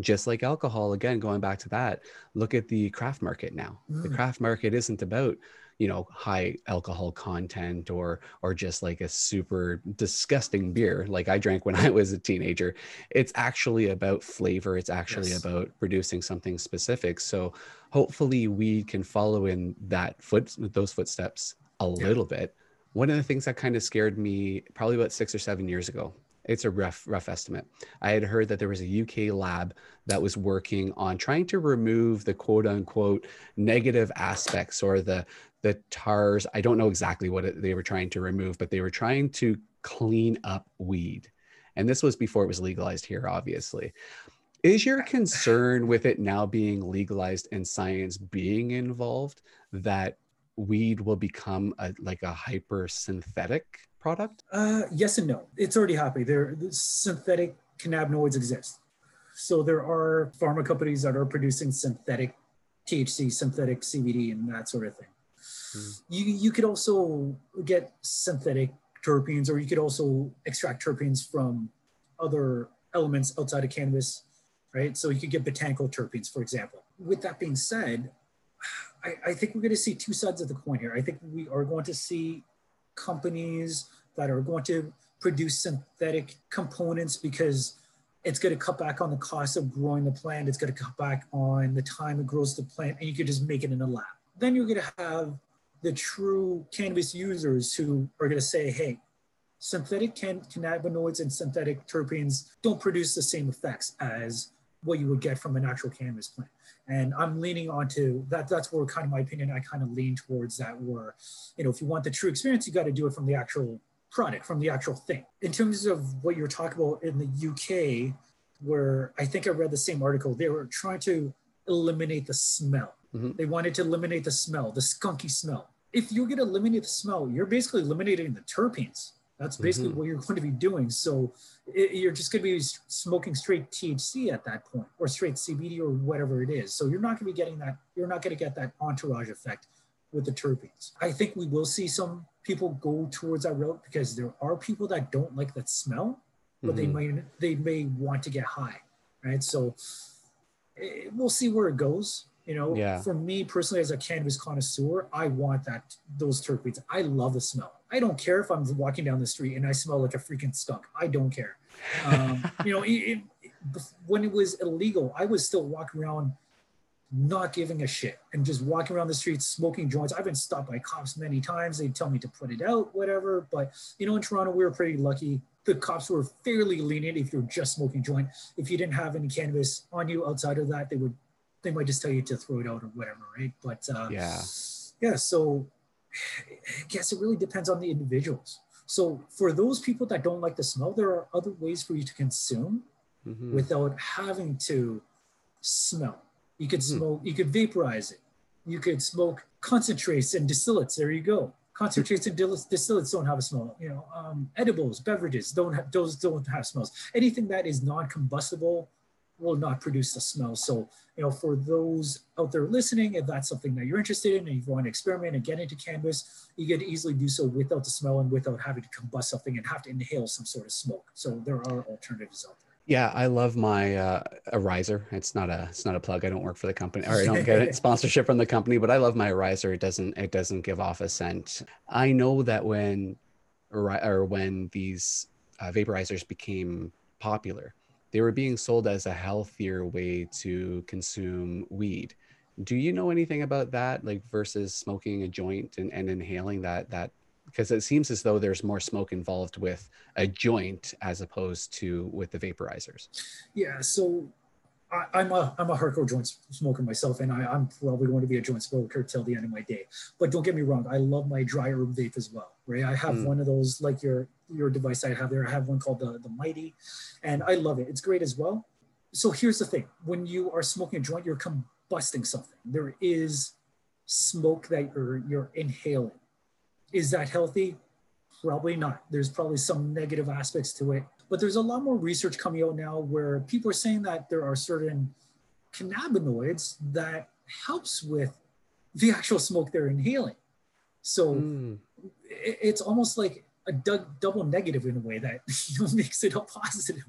just like alcohol, again going back to that, look at the craft market now. The Mm. craft market isn't about you know high alcohol content or or just like a super disgusting beer like I drank when I was a teenager. It's actually about flavor. It's actually Yes. about producing something specific. So hopefully we can follow in that foot those footsteps a Yeah. little bit one of the things that kind of scared me probably about six or seven years ago it's a rough rough estimate. I had heard that there was a uk lab that was working on trying to remove the quote unquote negative aspects or the the tars. I don't know exactly what it, they were trying to remove but they were trying to clean up weed. And this was before it was legalized here obviously. Is your concern with it now being legalized and science being involved that weed will become a, like a hyper synthetic product? Uh, yes and no. It's already happening. There, the synthetic cannabinoids exist. So there are pharma companies that are producing synthetic THC, synthetic CBD, and that sort of thing. Hmm. You you could also get synthetic terpenes, or you could also extract terpenes from other elements outside of cannabis, right? So you could get botanical terpenes, for example. With that being said, I, I think we're going to see two sides of the coin here. I think we are going to see companies that are going to produce synthetic components because it's going to cut back on the cost of growing the plant. It's going to cut back on the time it grows the plant, and you could just make it in a lab. Then you're going to have the true cannabis users who are going to say, hey, synthetic can- cannabinoids and synthetic terpenes don't produce the same effects as what you would get from an actual cannabis plant. And I'm leaning onto that. That's where kind of my opinion, I kind of lean towards that where, you know, if you want the true experience, you got to do it from the actual product, from the actual thing. In terms of what you're talking about in the UK, where I think I read the same article, they were trying to eliminate the smell. Mhm. They wanted to eliminate the smell, the skunky smell. If you're going to eliminate the smell, you're basically eliminating the terpenes. That's basically Mhm. what you're going to be doing. So it, you're just going to be smoking straight THC at that point, or straight CBD, or whatever it is. So you're not going to be getting that. You're not going to get that entourage effect with the terpenes. I think we will see some people go towards that route because there are people that don't like that smell, but they Mhm. might they may want to get high, right? So eh, we'll see where it goes. You know, Yeah. for me personally, as a cannabis connoisseur, I want that those terpenes. I love the smell. I don't care if I'm walking down the street and I smell like a freaking skunk. I don't care. Um, you know, it, it, when it was illegal, I was still walking around not giving a shit and just walking around the streets smoking joints. I've been stopped by cops many times. They tell me to put it out, whatever. But you know, in Toronto, we were pretty lucky. The cops were fairly lenient if you're just smoking joint. If you didn't have any cannabis on you outside of that, they would they might just tell you to throw it out or whatever, right? But uh, Yeah. yeah. So I guess it really depends on the individuals. So for those people that don't like the smell, there are other ways for you to consume Mhm. without having to smell. You could Mhm. smoke, you could vaporize it. You could smoke concentrates and distillates. There you go. Concentrates and distillates don't have a smell. You know, um, edibles, beverages don't have those don't have smells. Anything that is non-combustible will not produce the smell. So, you know, for those out there listening, if that's something that you're interested in and you want to experiment and get into cannabis, you can easily do so without the smell and without having to combust something and have to inhale some sort of smoke. So there are alternatives out there. Yeah, I love my uh. It's not a it's not a plug. I don't work for the company, or I don't get sponsorship from the company. But I love my Arizer. It doesn't it doesn't give off a scent. I know that when or when these uh, vaporizers became popular, they were being sold as a healthier way to consume weed. Do you know anything about that, like versus smoking a joint and, and inhaling that that? Because it seems as though there's more smoke involved with a joint as opposed to with the vaporizers. Yeah, so I, am a I'm a hardcore joint smoker myself, and I, I'm probably going to be a joint smoker till the end of my day. But don't get me wrong, I love my dry herb vape as well. Right, I have mm. one of those like your your device I have there. I have one called the the Mighty, and I love it. It's great as well. So here's the thing: when you are smoking a joint, you're combusting something. There is smoke that you're you're inhaling. Is that healthy? Probably not. There's probably some negative aspects to it. But there's a lot more research coming out now where people are saying that there are certain cannabinoids that helps with the actual smoke they're inhaling. So mm. it's almost like a double negative in a way that makes it a positive.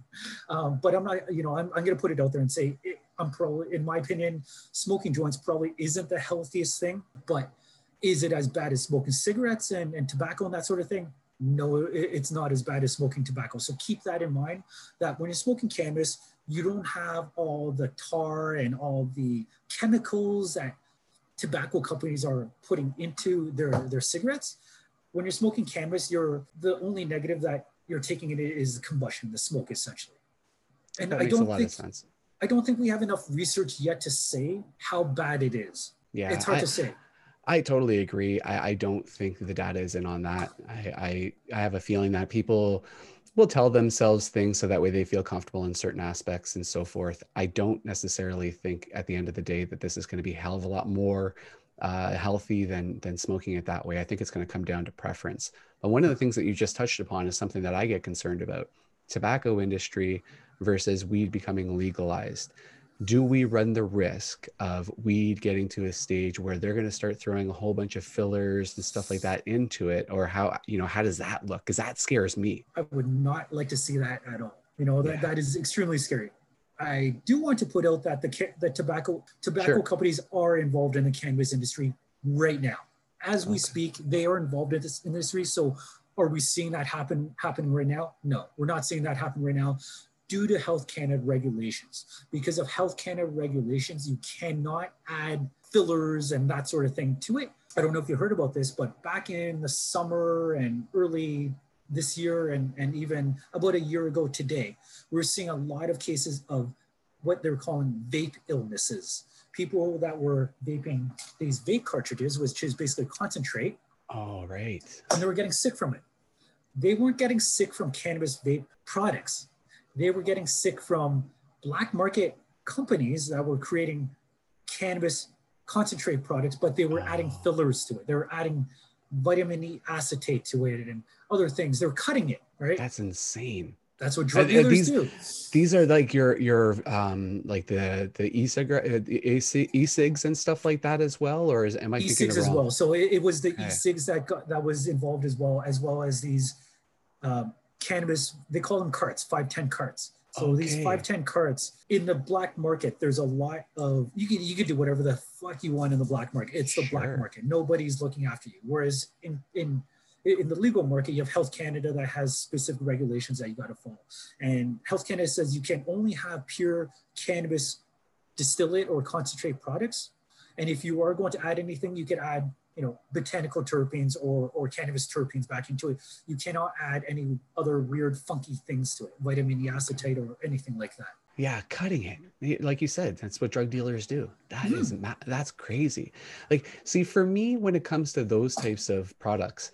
Um, but I'm not, you know, I'm, I'm going to put it out there and say it, I'm pro. in my opinion, smoking joints probably isn't the healthiest thing, but is it as bad as smoking cigarettes and, and tobacco and that sort of thing? no, it's not as bad as smoking tobacco. So keep that in mind that when you're smoking cannabis, you don't have all the tar and all the chemicals that tobacco companies are putting into their, their cigarettes. When you're smoking cannabis, you're the only negative that you're taking in is combustion, the smoke essentially. And I don't think I don't think we have enough research yet to say how bad it is. Yeah, it's hard I, to say. I totally agree. I, I, don't think the data is in on that. I, I, I have a feeling that people will tell themselves things so that way they feel comfortable in certain aspects and so forth. I don't necessarily think at the end of the day that this is going to be hell of a lot more uh, healthy than than smoking it that way. I think it's going to come down to preference. But one of the things that you just touched upon is something that I get concerned about: tobacco industry versus weed becoming legalized do we run the risk of weed getting to a stage where they're going to start throwing a whole bunch of fillers and stuff like that into it or how you know how does that look because that scares me i would not like to see that at all you know that, yeah. that is extremely scary i do want to put out that the, the tobacco tobacco sure. companies are involved in the cannabis industry right now as we okay. speak they are involved in this industry so are we seeing that happen happening right now no we're not seeing that happen right now due to Health Canada regulations. Because of Health Canada regulations, you cannot add fillers and that sort of thing to it. I don't know if you heard about this, but back in the summer and early this year and, and even about a year ago today, we're seeing a lot of cases of what they're calling vape illnesses. People that were vaping these vape cartridges, which is basically concentrate. All right. And they were getting sick from it. They weren't getting sick from cannabis vape products they were getting sick from black market companies that were creating cannabis concentrate products, but they were oh. adding fillers to it. They were adding vitamin E acetate to it and other things. They're cutting it, right? That's insane. That's what drug dealers these, do. These are like your your um like the the e-cigarette e-cigs and stuff like that as well, or is am I e-cigs as well? So it, it was the okay. e-cigs that got that was involved as well, as well as these um, cannabis, they call them carts, 510 carts. So okay. these 510 carts in the black market, there's a lot of you can you can do whatever the fuck you want in the black market. It's the sure. black market. Nobody's looking after you. Whereas in in in the legal market, you have Health Canada that has specific regulations that you got to follow. And Health Canada says you can only have pure cannabis distillate or concentrate products. And if you are going to add anything, you can add you know botanical terpenes or or cannabis terpenes back into it you cannot add any other weird funky things to it vitamin e acetate or anything like that. Yeah cutting it. Like you said that's what drug dealers do. That mm. is that's crazy. Like see for me when it comes to those types of products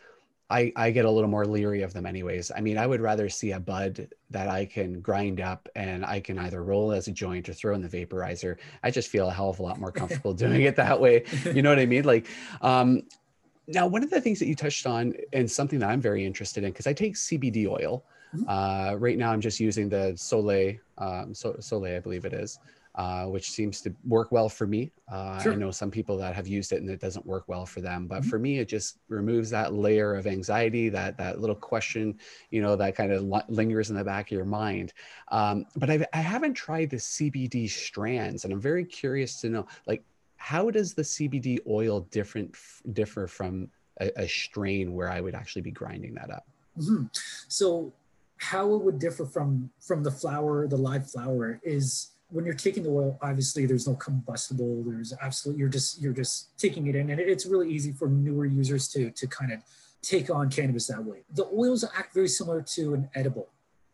I, I get a little more leery of them anyways. I mean, I would rather see a bud that I can grind up and I can either roll as a joint or throw in the vaporizer. I just feel a hell of a lot more comfortable doing it that way. You know what I mean? Like, um, now one of the things that you touched on and something that I'm very interested in, because I take CBD oil, Mm-hmm. Uh, right now, I'm just using the Soleil, um, so, Soleil, I believe it is, uh, which seems to work well for me. Uh, sure. I know some people that have used it and it doesn't work well for them, but mm-hmm. for me, it just removes that layer of anxiety, that that little question, you know, that kind of lingers in the back of your mind. Um, but I've, I haven't tried the CBD strands, and I'm very curious to know, like, how does the CBD oil different differ from a, a strain where I would actually be grinding that up? Mm-hmm. So how it would differ from from the flower, the live flower, is when you're taking the oil. Obviously, there's no combustible. There's absolutely you're just you're just taking it in, and it's really easy for newer users to to kind of take on cannabis that way. The oils act very similar to an edible,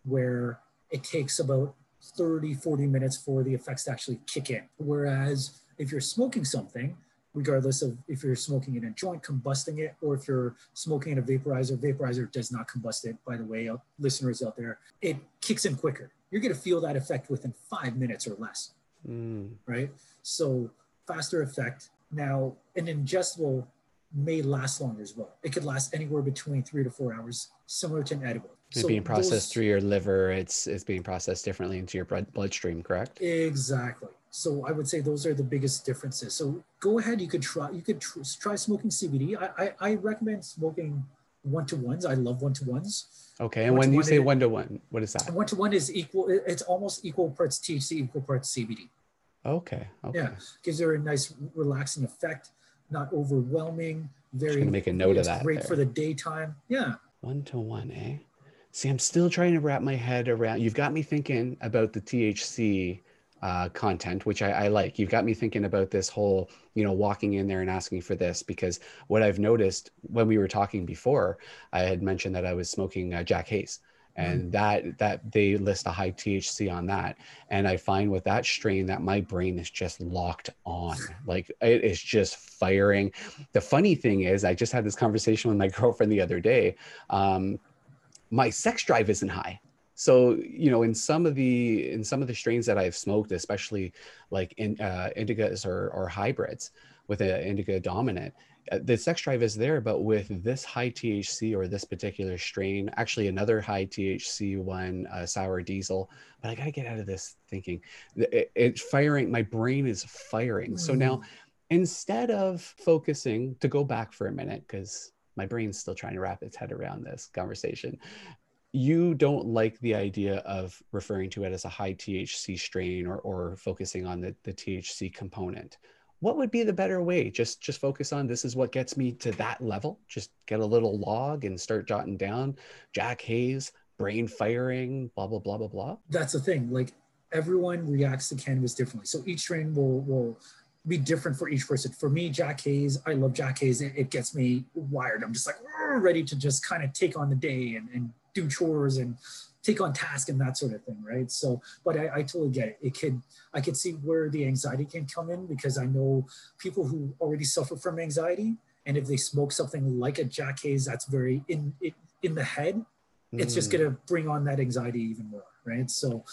where it takes about 30, 40 minutes for the effects to actually kick in. Whereas if you're smoking something, regardless of if you're smoking in a joint, combusting it, or if you're smoking in a vaporizer. Vaporizer does not combust it, by the way, uh, listeners out there. It kicks in quicker. You're going to feel that effect within five minutes or less, mm. right? So faster effect. Now, an ingestible may last longer as well. It could last anywhere between three to four hours, similar to an edible. It's so being processed those, through your liver. It's it's being processed differently into your blood bloodstream, correct? Exactly. So I would say those are the biggest differences. So go ahead, you could try you could tr- try smoking CBD. I, I, I recommend smoking one to ones. I love one to ones. Okay, and when you say one to one, what is that? One to one is equal. It's almost equal parts THC, equal parts CBD. Okay. Okay. Yeah, gives her a nice relaxing effect, not overwhelming. Very. Just gonna make a note of that. Great there. for the daytime. Yeah. One to one, eh? See, I'm still trying to wrap my head around. You've got me thinking about the THC uh, content, which I, I, like. You've got me thinking about this whole, you know, walking in there and asking for this because what I've noticed when we were talking before, I had mentioned that I was smoking uh, Jack mm-hmm. and mm. that that they list a high THC on that, and I find with that strain that my brain is just locked on, like it is just firing. The funny thing is, I just had this conversation with my girlfriend the other day. Um, my sex drive isn't high so you know in some of the in some of the strains that i've smoked especially like in uh, indicas or, or hybrids with an indica dominant uh, the sex drive is there but with this high thc or this particular strain actually another high thc one uh, sour diesel but i got to get out of this thinking it, it's firing my brain is firing mm. so now mm. instead of focusing to go back for a minute because my brain's still trying to wrap its head around this conversation you don't like the idea of referring to it as a high THC strain or, or focusing on the, the THC component. What would be the better way? Just just focus on this is what gets me to that level. Just get a little log and start jotting down Jack Haze, brain firing, blah blah blah blah blah. That's the thing. Like everyone reacts to cannabis differently. So each strain will will be different for each person. For me, Jack Haze, I love Jack Haze. It, it gets me wired. I'm just like ready to just kind of take on the day and, and do chores and take on task and that sort of thing, right? So, but I, I, totally get it. It could, I could see where the anxiety can come in because I know people who already suffer from anxiety, and if they smoke something like a Jack Haze that's very in it, in the head, mm. it's just mm. gonna bring on that anxiety even more, right? So,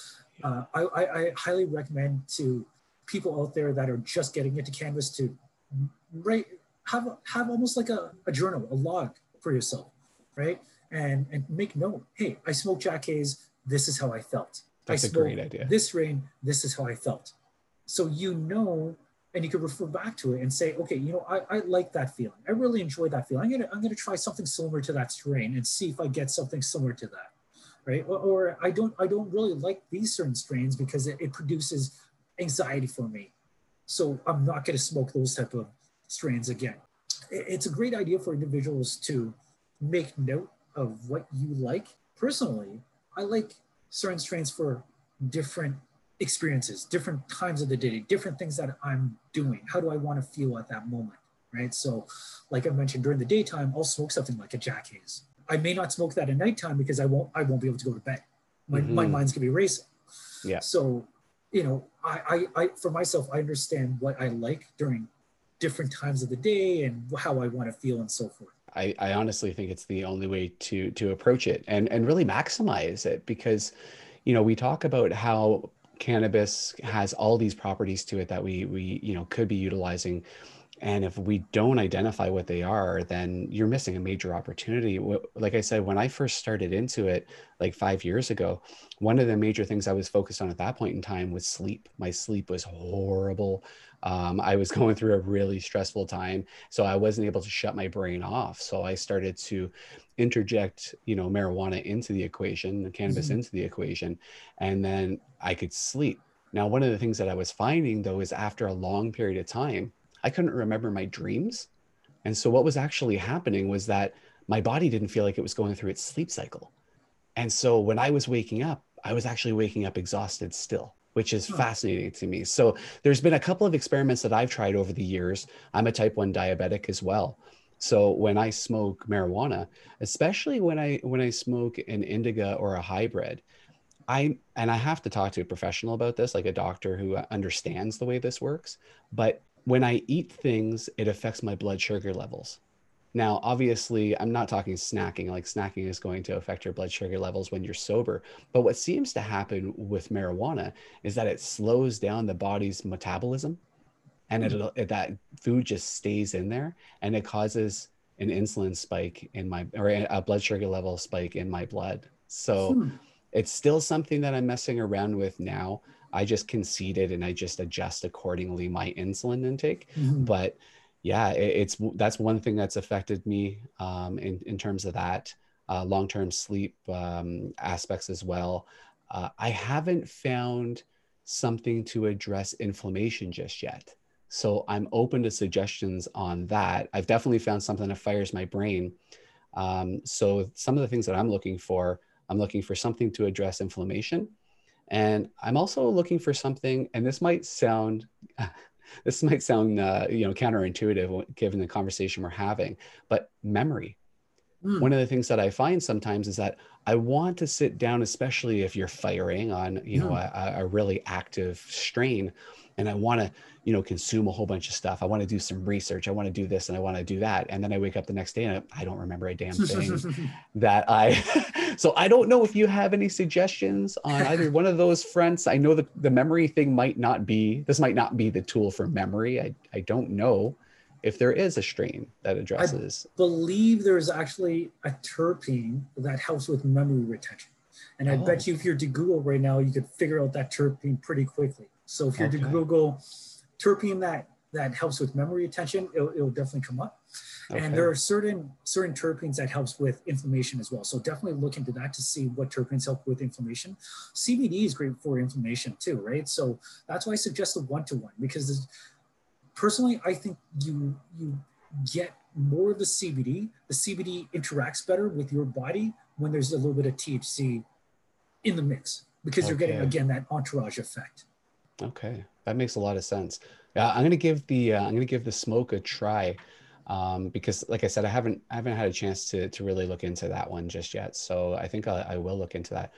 uh, I, I, I highly recommend to people out there that are just getting into cannabis to write have have almost like a, a journal, a log for yourself, right? And and make note. Hey, I smoked Jack Haze. This is how I felt. That's I a great idea. This rain. This is how I felt. So you know, and you can refer back to it and say, okay, you know, I, I like that feeling. I really enjoy that feeling. I'm gonna I'm gonna try something similar to that strain and see if I get something similar to that, right? Or, or I don't I don't really like these certain strains because it, it produces anxiety for me. So I'm not gonna smoke those type of strains again. It's a great idea for individuals to make note of what you like. Personally, I like certain strains for different experiences, different times of the day, different things that I'm doing. How do I want to feel at that moment? Right. So, like I mentioned, during the daytime, I'll smoke something like a Jack Haze. I may not smoke that at nighttime because I won't I won't be able to go to bed. My, mm-hmm. my mind's gonna be racing. Yeah. So, you know, I, I I for myself, I understand what I like during different times of the day and how I want to feel and so forth. I, I honestly think it's the only way to to approach it and and really maximize it because you know we talk about how cannabis has all these properties to it that we we you know could be utilizing. And if we don't identify what they are then you're missing a major opportunity. Like i said when i first started into it like five years ago one of the major things i was focused on at that point in time was sleep. My sleep was horrible um, i was going through a really stressful time so i wasn't able to shut my brain off so i started to interject you know marijuana into the equation the cannabis mm-hmm. into the equation and then i could sleep now one of the things that i was finding though is after a long period of time I couldn't remember my dreams. And so what was actually happening was that my body didn't feel like it was going through its sleep cycle. And so when I was waking up, I was actually waking up exhausted still, which is hmm. fascinating to me. So there's been a couple of experiments that I've tried over the years. I'm a type 1 diabetic as well. So when I smoke marijuana, especially when I when I smoke an indica or a hybrid, I and I have to talk to a professional about this, like a doctor who understands the way this works, but when I eat things, it affects my blood sugar levels. Now, obviously, I'm not talking snacking, like snacking is going to affect your blood sugar levels when you're sober. But what seems to happen with marijuana is that it slows down the body's metabolism and mm. it, that food just stays in there and it causes an insulin spike in my or a blood sugar level spike in my blood. So hmm. it's still something that I'm messing around with now. I just concede it and I just adjust accordingly my insulin intake. Mm-hmm. But yeah, it, it's that's one thing that's affected me um, in in terms of that uh, long term sleep um, aspects as well. Uh, I haven't found something to address inflammation just yet. So I'm open to suggestions on that. I've definitely found something that fires my brain. Um, so some of the things that I'm looking for, I'm looking for something to address inflammation and I'm also looking for something, and this might sound, this might sound, uh, you know, counterintuitive given the conversation we're having, but memory. Mm. One of the things that I find sometimes is that I want to sit down, especially if you're firing on, you know, mm. a, a really active strain, and I want to, you know, consume a whole bunch of stuff. I want to do some research. I want to do this and I want to do that. And then I wake up the next day and I don't remember a damn thing that I, so I don't know if you have any suggestions on either one of those fronts. I know that the memory thing might not be, this might not be the tool for memory. I, I don't know if there is a strain that addresses. I believe there's actually a terpene that helps with memory retention. And I oh. bet you if you're to Google right now, you could figure out that terpene pretty quickly. So if you're okay. to Google terpene that that helps with memory retention, it'll, it'll definitely come up. Okay. And there are certain certain terpenes that helps with inflammation as well. So definitely look into that to see what terpenes help with inflammation. CBD is great for inflammation too, right? So that's why I suggest a one-to-one because personally, I think you you get more of the CBD. The CBD interacts better with your body when there's a little bit of THC in the mix because okay. you're getting again that entourage effect. Okay, that makes a lot of sense. Yeah, I'm gonna give the uh, I'm gonna give the smoke a try um, because, like I said, I haven't I haven't had a chance to to really look into that one just yet. So I think I, I will look into that.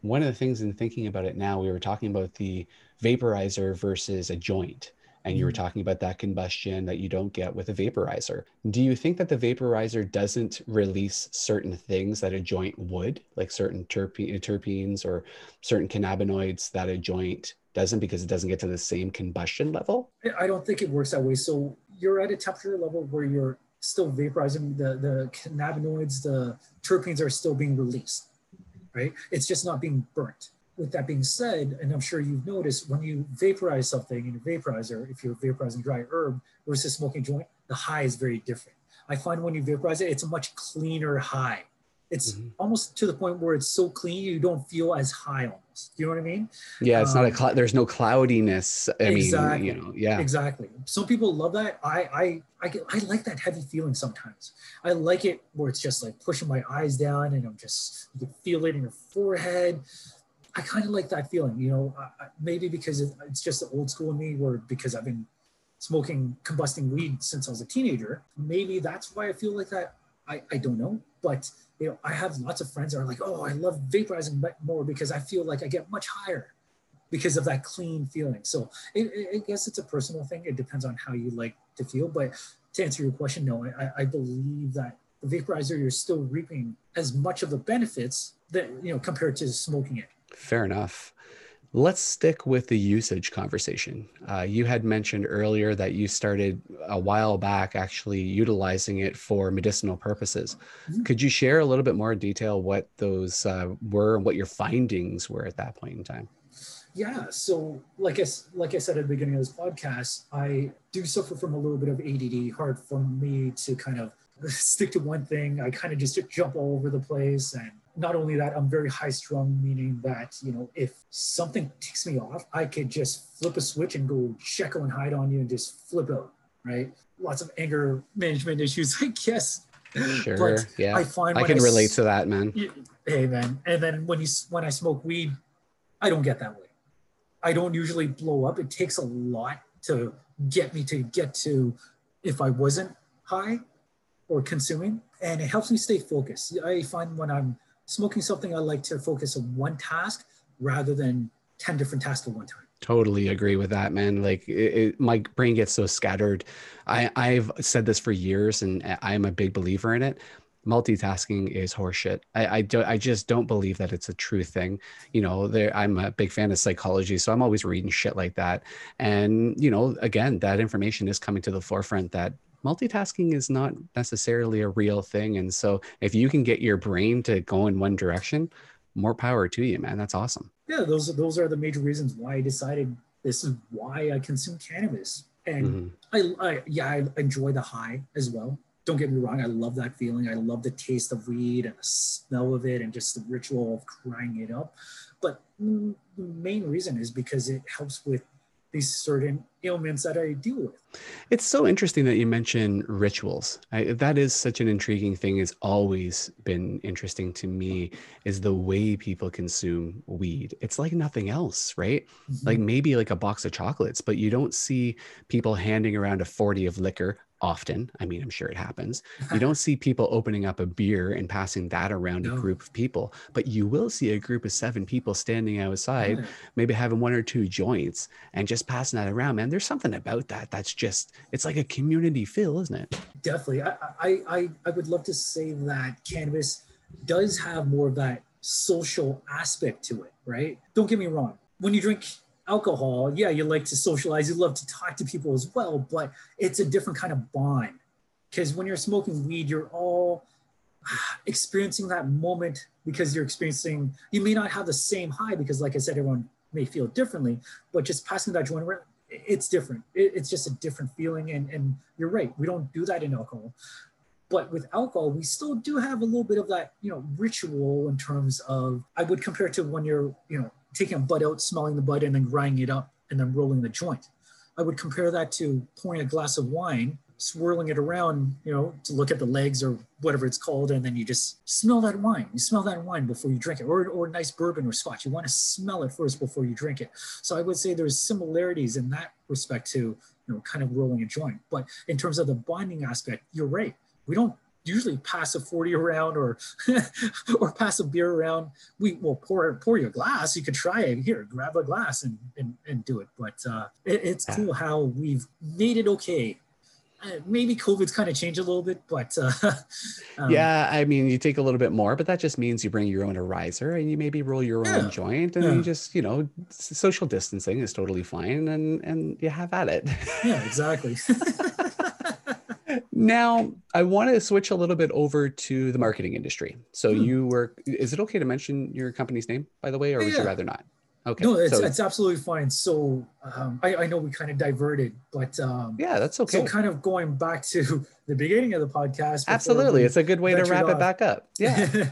One of the things in thinking about it now, we were talking about the vaporizer versus a joint and you were mm-hmm. talking about that combustion that you don't get with a vaporizer. Do you think that the vaporizer doesn't release certain things that a joint would, like certain terpe- terpenes or certain cannabinoids that a joint doesn't because it doesn't get to the same combustion level? I don't think it works that way. So you're at a temperature level where you're still vaporizing the, the cannabinoids, the terpenes are still being released, right? It's just not being burnt. With that being said, and I'm sure you've noticed when you vaporize something in a vaporizer, if you're vaporizing dry herb versus smoking joint, the high is very different. I find when you vaporize it, it's a much cleaner high it's mm-hmm. almost to the point where it's so clean you don't feel as high almost. Do You know what I mean? Yeah, it's um, not a um, cl- there's no cloudiness. I exactly, mean, you know, yeah. Exactly. Some people love that. I I I get I like that heavy feeling sometimes. I like it where it's just like pushing my eyes down and I'm just you can feel it in your forehead. I kind of like that feeling, you know, uh, maybe because it's just the old school in me, or because I've been smoking combusting weed since I was a teenager. Maybe that's why I feel like that. I, I don't know, but you know, I have lots of friends that are like, oh, I love vaporizing more because I feel like I get much higher because of that clean feeling. So it, it, I guess it's a personal thing. It depends on how you like to feel. But to answer your question, no, I, I believe that the vaporizer, you're still reaping as much of the benefits that, you know, compared to smoking it. Fair enough. Let's stick with the usage conversation. Uh, you had mentioned earlier that you started a while back actually utilizing it for medicinal purposes. Mm-hmm. Could you share a little bit more detail what those uh, were and what your findings were at that point in time? Yeah, so like I like I said at the beginning of this podcast, I do suffer from a little bit of ADD. Hard for me to kind of stick to one thing. I kind of just jump all over the place and not only that, I'm very high strung, meaning that, you know, if something ticks me off, I could just flip a switch and go Jekyll and Hyde on you and just flip out, right? Lots of anger management issues, I guess. Sure. But yeah. I find I can I relate to that, man. Hey, man. And then when you when I smoke weed, I don't get that way. I don't usually blow up. It takes a lot to get me to get to if I wasn't high or consuming, and it helps me stay focused. I find when I'm smoking something, I like to focus on one task rather than 10 different tasks at one time. Totally agree with that, man. Like it, it, my brain gets so scattered. I, I've said this for years and I'm a big believer in it. Multitasking is horseshit. I, I don't. I just don't believe that it's a true thing. You know, there. I'm a big fan of psychology, so I'm always reading shit like that. And you know, again, that information is coming to the forefront that multitasking is not necessarily a real thing. And so if you can get your brain to go in one direction, more power to you, man. That's awesome. Yeah, those are those are the major reasons why I decided this is why I consume cannabis. And mm-hmm. I, I yeah, I enjoy the high as well. Don't get me wrong, I love that feeling. I love the taste of weed and the smell of it and just the ritual of crying it up. But the main reason is because it helps with these certain ailments that I deal with. It's so interesting that you mention rituals. I, that is such an intriguing thing. It's always been interesting to me is the way people consume weed. It's like nothing else, right? Mm-hmm. Like maybe like a box of chocolates, but you don't see people handing around a 40 of liquor often. I mean, I'm sure it happens. You don't see people opening up a beer and passing that around no. a group of people, but you will see a group of seven people standing outside, yeah. maybe having one or two joints and just passing that around. Man, there's something about that that's just, it's like a community feel, isn't it? Definitely. I, I, I, I would love to say that cannabis does have more of that social aspect to it, right? Don't get me wrong. When you drink alcohol, yeah, you like to socialize, you love to talk to people as well, but it's a different kind of bond. Because when you're smoking weed, you're all experiencing that moment because you're experiencing, you may not have the same high because, like I said, everyone may feel differently, but just passing that joint around, it's different. it's just a different feeling. And, and you're right, we don't do that in alcohol. But with alcohol, we still do have a little bit of that, you know, ritual in terms of, I would compare it to when you're, you know, taking a bud out, smelling the bud, and then grinding it up and then rolling the joint. I would compare that to pouring a glass of wine, swirling it around, you know, to look at the legs or whatever it's called, and then you just smell that wine. You smell that wine before you drink it, or, or nice bourbon or scotch. You want to smell it first before you drink it. So I would say there's similarities in that respect to, you know, kind of rolling a joint. But in terms of the bonding aspect, you're right. We don't usually pass a 40 around or or pass a beer around. We will pour pour your glass. You could try it. Here grab a glass and and, and do it. But uh, it, it's cool how we've made it okay. Uh, maybe covid's kind of changed a little bit but uh, um, yeah i mean you take a little bit more but that just means you bring your own riser and you maybe roll your yeah, own joint and yeah. you just you know social distancing is totally fine and and you have at it. Yeah exactly now, I want to switch a little bit over to the marketing industry. So, hmm. you work, is it okay to mention your company's name, by the way, or yeah. would you rather not? Okay. No, it's, so, it's absolutely fine. So, um, I, I, know we kind of diverted, but um, yeah, that's okay. So, kind of going back to the beginning of the podcast. Absolutely. It's a good way to wrap off. it back up. Yeah.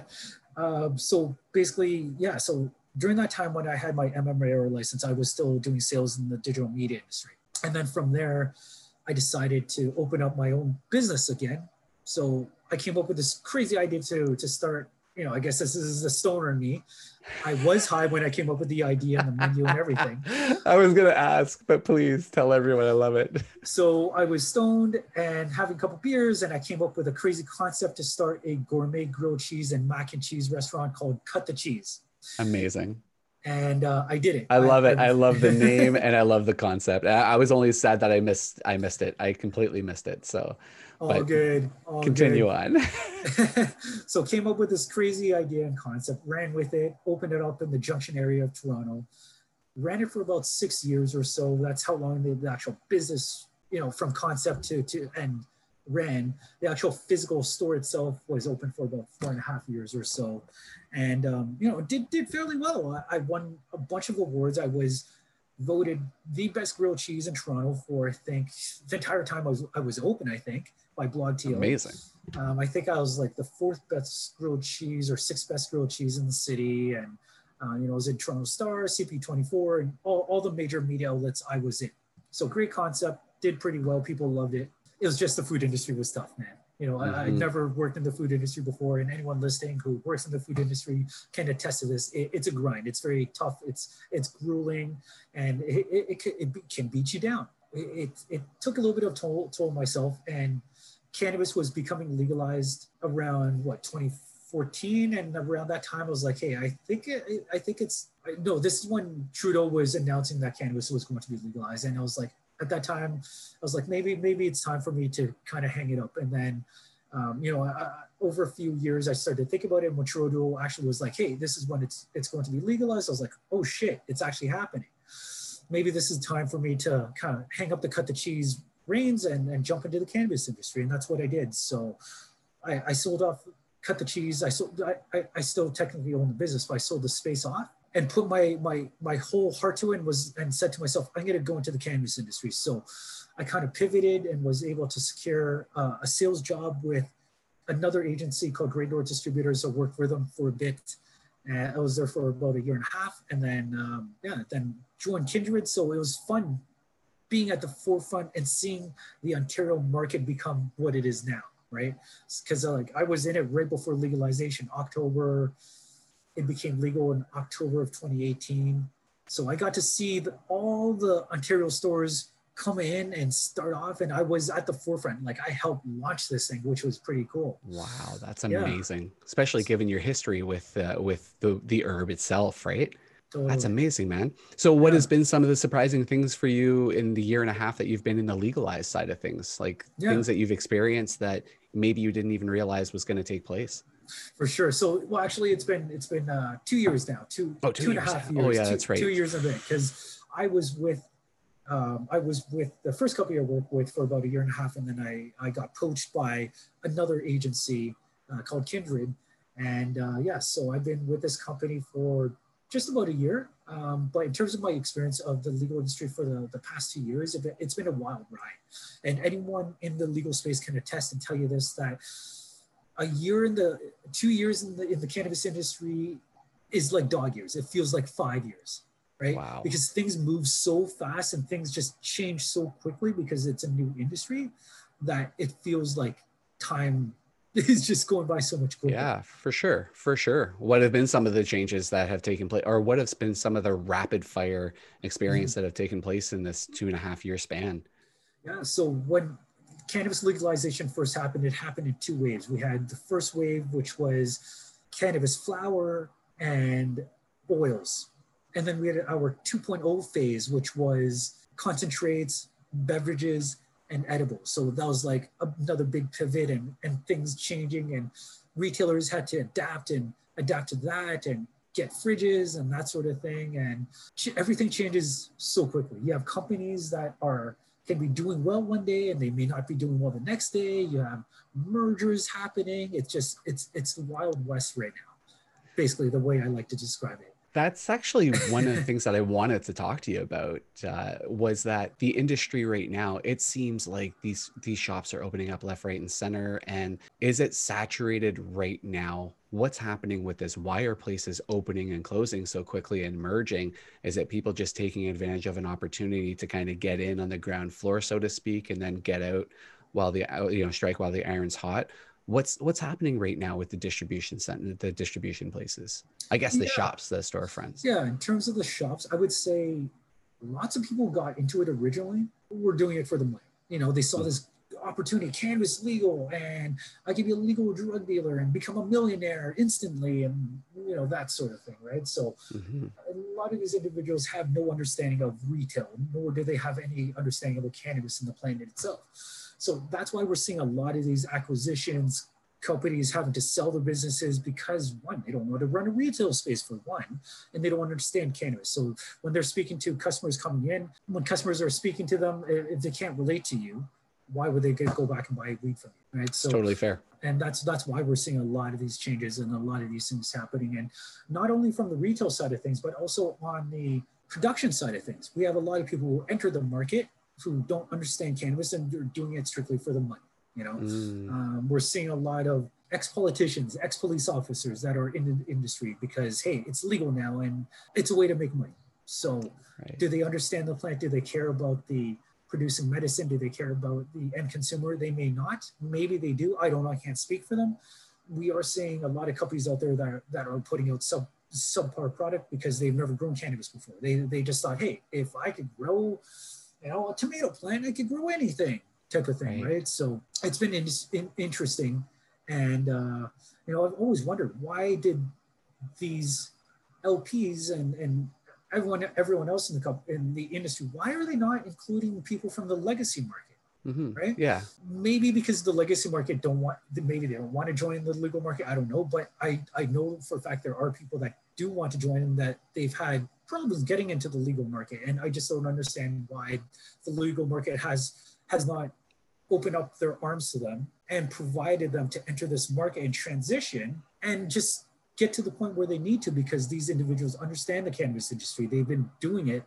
um, so, basically, yeah. So, during that time when I had my MMAR license, I was still doing sales in the digital media industry. And then from there, I decided to open up my own business again. So I came up with this crazy idea to to start. You know, I guess this is the stoner in me. I was high when I came up with the idea and the menu and everything. I was gonna ask, but please tell everyone I love it. So I was stoned and having a couple beers, and I came up with a crazy concept to start a gourmet grilled cheese and mac and cheese restaurant called Cut the Cheese. Amazing and uh, I did it. I love I, it. I, I love the name and I love the concept. I, I, was only sad that I missed. I missed it. I completely missed it. So, all good. All continue good. on. so, came up with this crazy idea and concept, ran with it, opened it up in the Junction area of Toronto, ran it for about six years or so. That's how long the, the actual business, you know, from concept to to end ran. The actual physical store itself was open for about four and a half years or so, and um, you know did did fairly well. I, I won a bunch of awards. I was voted the best grilled cheese in Toronto for I think the entire time I was I was open. I think by BlogTO. Amazing. Um, I think I was like the fourth best grilled cheese or sixth best grilled cheese in the city, and uh, you know I was in Toronto Star, CP24, and all all the major media outlets I was in. So great concept, did pretty well. People loved it. It was just the food industry was tough, man. You know, mm-hmm. I, I never worked in the food industry before, and anyone listening who works in the food industry can attest to this. It, it's a grind. It's very tough. It's it's grueling, and it, it, it, can, it can beat you down. It, it, took a little bit of toll, toll myself, and cannabis was becoming legalized around what 2014, and around that time I was like, hey, I think I think it's no. This is when Trudeau was announcing that cannabis was going to be legalized, and I was like, at that time, I was like, maybe maybe it's time for me to kind of hang it up. And then, um, you know, I, over a few years, I started to think about it. When Trudeau actually was like, hey, this is when it's it's going to be legalized, I was like, oh shit, it's actually happening. Maybe this is time for me to kind of hang up the cut the cheese reins and, and jump into the cannabis industry. And that's what I did. So I, I sold off, cut the cheese. I sold, I, I, I still technically own the business, but I sold the space off and put my my my whole heart to it and was and said to myself i'm going to go into the cannabis industry. So i kind of pivoted and was able to secure uh, a sales job with another agency called great north distributors. I worked for them for a bit uh, i was there for about a year and a half and then um, yeah then joined kindred. So it was fun being at the forefront and seeing the ontario market become what it is now right? Because uh, like i was in it right before legalization october it became legal in October of 2018. So I got to see the, all the Ontario stores come in and start off, and I was at the forefront. Like I helped launch this thing, which was pretty cool. Wow, that's amazing, yeah. especially given your history with uh, with the the herb itself, right? Totally. That's amazing, man. So, what yeah. has been some of the surprising things for you in the year and a half that you've been in the legalized side of things? Like yeah. things that you've experienced that maybe you didn't even realize was going to take place? For sure. So, well, actually, it's been it's been uh, two years now, two oh, two, two and a half years. Oh yeah, two, that's right. Two years of it because I was with um, I was with the first company I worked with for about a year and a half, and then I I got poached by another agency uh, called Kindred, and uh, yeah, so I've been with this company for just about a year. Um, but in terms of my experience of the legal industry for the, the past two years, it's been a wild ride. And anyone in the legal space can attest and tell you this that a year in the two years in the in the cannabis industry is like dog years. It feels like five years, right? Wow. Because things move so fast and things just change so quickly because it's a new industry that it feels like time is just going by so much quicker. Yeah, for sure. For sure. What have been some of the changes that have taken place, or what have been some of the rapid fire experience mm-hmm. that have taken place in this two and a half year span? Yeah. So when cannabis legalization first happened, it happened in two waves. We had the first wave, which was cannabis flower and oils. And then we had our 2.0 phase, which was concentrates, beverages, and edibles. So that was like another big pivot and, and things changing, and retailers had to adapt and adapt to that and get fridges and that sort of thing. And everything changes so quickly. You have companies that are can be doing well one day and they may not be doing well the next day. You have mergers happening. It's just it's it's the wild west right now. Basically, the way I like to describe it. That's actually one of the things that I wanted to talk to you about uh, was that the industry right now. It seems like these these shops are opening up left, right, and center. And is it saturated right now what's happening with this? Why are places opening and closing so quickly and merging? Is it people just taking advantage of an opportunity to kind of get in on the ground floor, so to speak, and then get out while the you know strike while the iron's hot? What's what's happening right now with the distribution center, the distribution places? I guess the yeah. shops, the storefronts. Yeah, in terms of the shops, I would say lots of people got into it originally. We're doing it for the money. You know, they saw mm-hmm. this opportunity, cannabis legal, and I can be a legal drug dealer and become a millionaire instantly, and you know that sort of thing, right? So mm-hmm. a lot of these individuals have no understanding of retail, nor do they have any understanding of the cannabis in the plant itself. So that's why we're seeing a lot of these acquisitions companies having to sell their businesses because one, they don't know how to run a retail space for one, and they don't understand cannabis. So when they're speaking to customers coming in, when customers are speaking to them, if they can't relate to you, why would they go back and buy weed from you? Right. So totally fair. And that's that's why we're seeing a lot of these changes and a lot of these things happening. And not only from the retail side of things, but also on the production side of things. We have a lot of people who enter the market who don't understand cannabis and they're doing it strictly for the money. You know, mm. um, we're seeing a lot of ex-politicians, ex-police officers that are in the industry because hey, it's legal now and it's a way to make money. So, right. do they understand the plant? Do they care about the producing medicine? Do they care about the end consumer? They may not. Maybe they do. I don't know. I can't speak for them. We are seeing a lot of companies out there that are, that are putting out sub subpar product because they've never grown cannabis before. They they just thought, hey, if I could grow, you know, a tomato plant, I could grow anything type of thing, right? right? So it's been in, in, interesting, and uh, you know, I've always wondered why did these LPs and and everyone everyone else in the in the industry why are they not including people from the legacy market? Mm-hmm. Right. Yeah. Maybe because the legacy market don't want, maybe they don't want to join the legal market. I don't know, but I I know for a fact there are people that do want to join and that they've had problems getting into the legal market, and I just don't understand why the legal market has has not opened up their arms to them and provided them to enter this market and transition and just get to the point where they need to because these individuals understand the cannabis industry. They've been doing it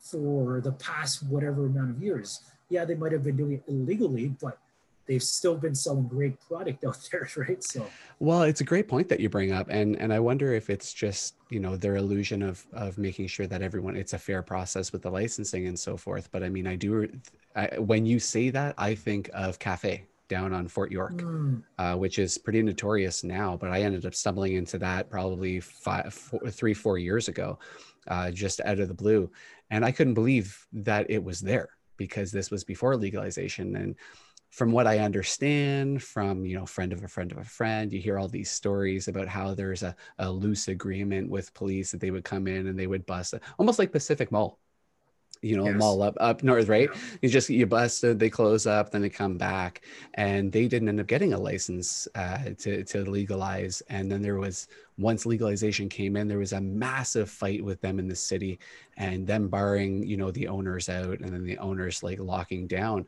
for the past whatever amount of years. Yeah, they might have been doing it illegally, but they've still been selling great product out there, right? So, well, it's a great point that you bring up, and and I wonder if it's just you know their illusion of of making sure that everyone it's a fair process with the licensing and so forth. But I mean, I do I, when you say that, I think of Cafe down on Fort York, mm. uh, which is pretty notorious now. But I ended up stumbling into that probably five, four, three, four years ago, uh, just out of the blue, and I couldn't believe that it was there because this was before legalization and from what I understand from, you know, friend of a friend of a friend, you hear all these stories about how there's a, a loose agreement with police that they would come in and they would bust almost like Pacific Mall, you know, yes. mall up up north, right? Yeah. You just you busted, they close up, then they come back, and they didn't end up getting a license uh, to to legalize. And then there was once legalization came in, there was a massive fight with them in the city, and them barring you know the owners out, and then the owners like locking down.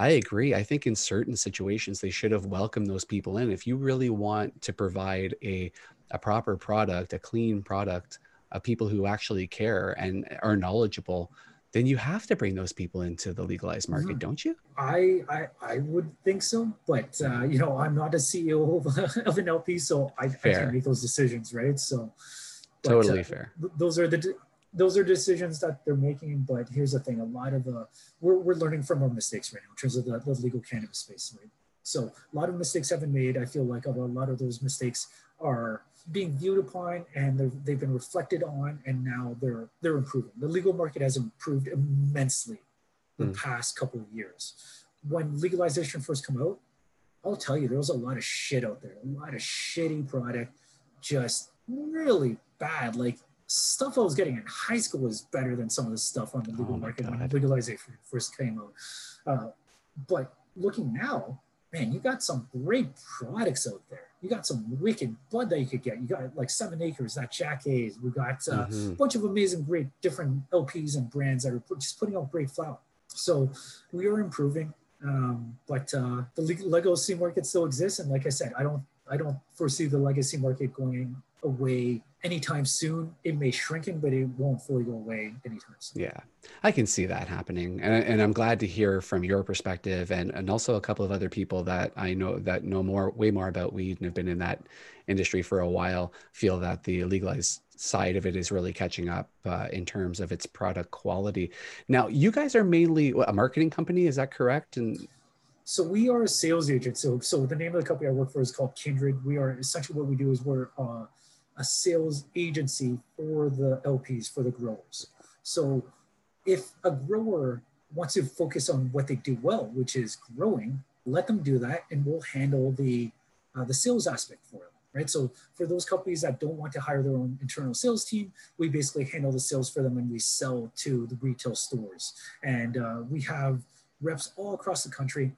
I agree. I think in certain situations they should have welcomed those people in. If you really want to provide a a proper product, a clean product, of people who actually care and are knowledgeable, then you have to bring those people into the legalized market, mm-hmm. don't you? I, I I would think so, but uh, you know I'm not a CEO of, of an LP, so I, I, can't make those decisions, right? So but, totally uh, fair. Those are the those are decisions that they're making. But here's the thing: a lot of the we're, we're learning from our mistakes right now in terms of the, the legal cannabis space, right? So a lot of mistakes have been made. I feel like a lot of those mistakes are being viewed upon and they've been reflected on, and now they're they're improving. The legal market has improved immensely the mm. past couple of years. When legalization first came out, I'll tell you there was a lot of shit out there, a lot of shitty product, just really bad. Like stuff I was getting in high school was better than some of the stuff on the legal oh market God. when legalization first came out. Uh, but looking now, man, you got some great products out there. You got some wicked bud that you could get. You got like Seven Acres, that Jack Haze. We got uh, mm-hmm. a bunch of amazing, great different LPs and brands that are just putting out great flower. So we are improving, um, but uh, the legacy market still exists. And like I said, I don't, I don't foresee the legacy market going away anytime soon. It may shrinking, but it won't fully go away anytime soon. Yeah, I can see that happening, and, and I'm glad to hear from your perspective, and and also a couple of other people that I know that know more, way more about weed and have been in that industry for a while, feel that the legalized side of it is really catching up uh, in terms of its product quality. Now, you guys are mainly a marketing company, is that correct? And so we are a sales agent. So so the name of the company I work for is called Kindred. We are essentially what we do is we're uh, a sales agency for the LPs, for the growers. So if a grower wants to focus on what they do well, which is growing, let them do that and we'll handle the, uh, the sales aspect for them. Right. So for those companies that don't want to hire their own internal sales team, we basically handle the sales for them and we sell to the retail stores. And uh, we have reps all across the country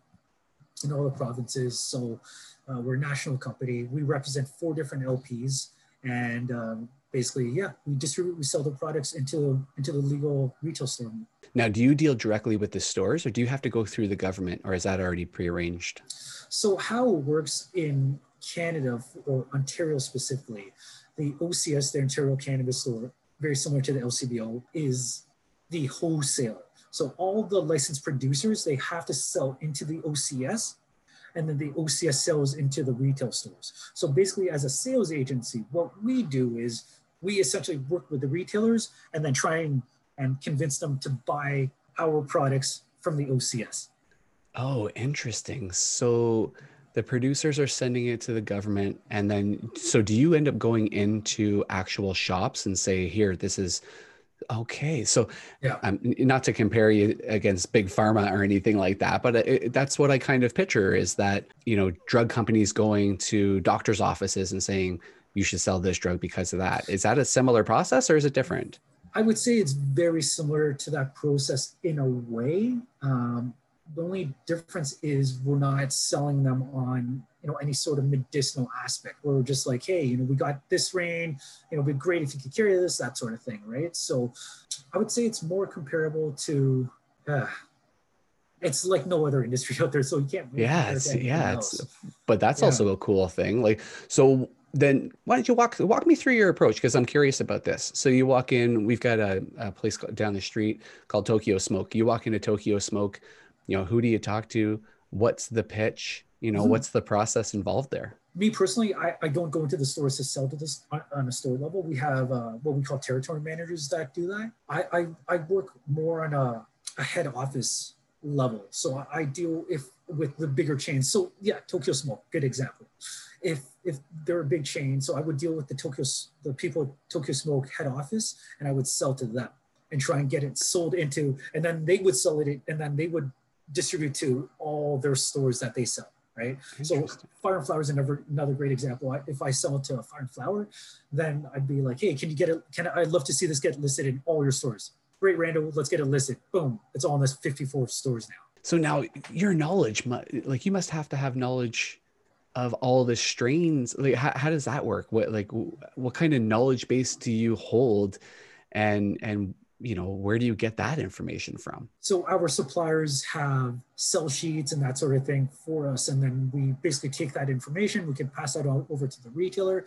in all the provinces. So uh, we're a national company. We represent four different LPs, and um, basically, yeah, we distribute, we sell the products into into the legal retail store. Now, do you deal directly with the stores, or do you have to go through the government, or is that already prearranged? So how it works in Canada or Ontario specifically, the OCS, the Ontario Cannabis Store, very similar to the LCBO, is the wholesaler. So all the licensed producers, they have to sell into the OCS and then the OCS sells into the retail stores. So basically as a sales agency, what we do is we essentially work with the retailers and then try and, and convince them to buy our products from the OCS. Oh, interesting. So the producers are sending it to the government and then so do you end up going into actual shops and say here this is Okay, so yeah, um, not to compare you against big pharma or anything like that, but it, that's what I kind of picture is that you know drug companies going to doctors' offices and saying you should sell this drug because of that. Is that a similar process or is it different? I would say it's very similar to that process in a way. Um, the only difference is we're not selling them on you know any sort of medicinal aspect where we're just like hey you know we got this rain you know it'd be great if you could carry this that sort of thing right? So i would say it's more comparable to uh, it's like no other industry out there so you can't really yeah it's yeah it's but that's yeah. also a cool thing like so then why don't you walk walk me through your approach? Because i'm curious about this. So you walk in we've got a, a place down the street called tokyo smoke. You walk into tokyo smoke you know who do you talk to? What's the pitch you know mm-hmm. what's the process involved there? Me personally I, I don't go into the stores to sell to this on, on a store level. We have uh, what we call territory managers that do that. I i, I work more on a, a head office level. So I, I deal if with the bigger chains. So yeah tokyo smoke good example. If if they're a big chain so i would deal with the tokyo the people at tokyo smoke head office and i would sell to them and try and get it sold into and then they would sell it and then they would distribute to all their stores that they sell right? So fire and flower is another another great example. If I sell it to a fire and flower, then I'd be like, hey, can you get it? Can I, I'd love to see this get listed in all your stores. Great, Randall, let's get it listed. Boom, it's all in this 54 stores now. So now your knowledge, like you must have to have knowledge of all the strains. Like how, how does that work? What like what kind of knowledge base do you hold? And and you know where do you get that information from so our suppliers have sell sheets and that sort of thing for us and then we basically take that information we can pass that on over to the retailer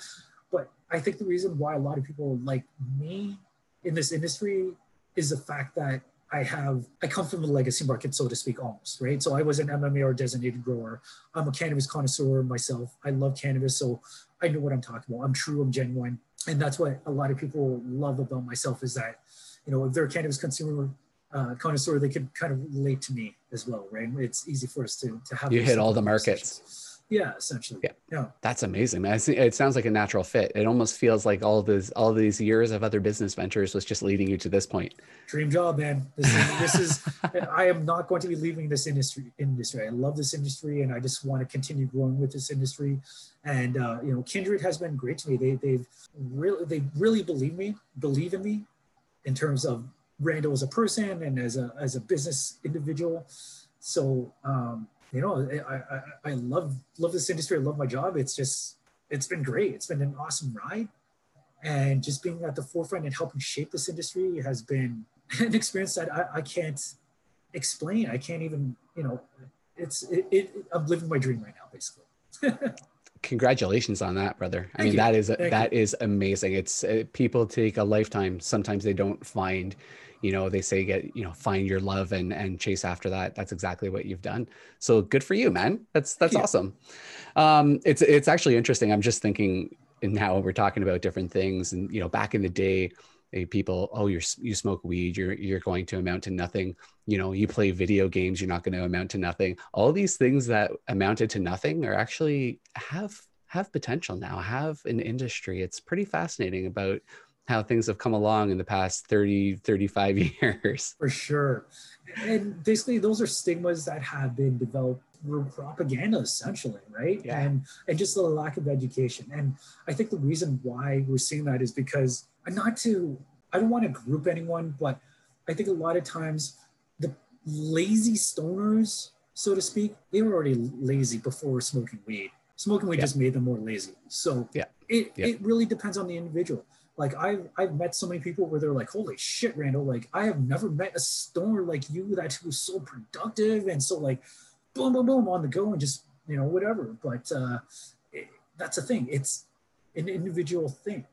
but i think the reason why a lot of people like me in this industry is the fact that I have I come from the legacy market, so to speak, almost right. So I was an MMAR designated grower. I'm a cannabis connoisseur myself. I love cannabis, so I know what I'm talking about. I'm true. I'm genuine, and that's what a lot of people love about myself is that you know, if they're a cannabis consumer uh, connoisseur, they could kind of relate to me as well, right? It's easy for us to, to have. You hit all the markets. Yeah, essentially. Yeah. yeah. That's amazing, man. It sounds like a natural fit. It almost feels like all these all these years of other business ventures was just leading you to this point. Dream job, man. This is, this is I am not going to be leaving this industry industry. I love this industry and I just want to continue growing with this industry. And uh, you know, Kindred has been great to me. They they've really they really believe me, believe in me in terms of Randall as a person and as a as a business individual. So um, you know, I, I, I love love this industry. I love my job. It's just it's been great. It's been an awesome ride, and just being at the forefront and helping shape this industry has been an experience that I, I can't explain. I can't even you know. It's it, it I'm living my dream right now, basically. congratulations on that brother. I mean you. that is Thank that you. is amazing. It's uh, people take a lifetime. Sometimes they don't find you know they say get you know find your love and and chase after that. That's exactly what you've done. So good for you man. That's that's awesome. Um it's it's actually interesting. I'm just thinking now we're talking about different things and you know back in the day people oh you're you smoke weed you're you're going to amount to nothing. You know you play video games you're not going to amount to nothing. All these things that amounted to nothing are actually have have potential now have an industry. It's pretty fascinating about how things have come along in the past 30 35 years. For sure. And basically those are stigmas that have been developed through propaganda essentially right? Yeah. and and just the lack of education. And i think the reason why we're seeing that is because not to I don't want to group anyone, but I think a lot of times the lazy stoners so to speak, they were already lazy before smoking weed. Smoking weed Yeah. just made them more lazy. So Yeah. it, Yeah. it really depends on the individual. Like I've I've met so many people where they're like, holy shit, Randall, like I have never met a stoner like you that was so productive and so like boom, boom, boom on the go and just, you know, whatever. But uh it, that's the thing. It's an individual thing.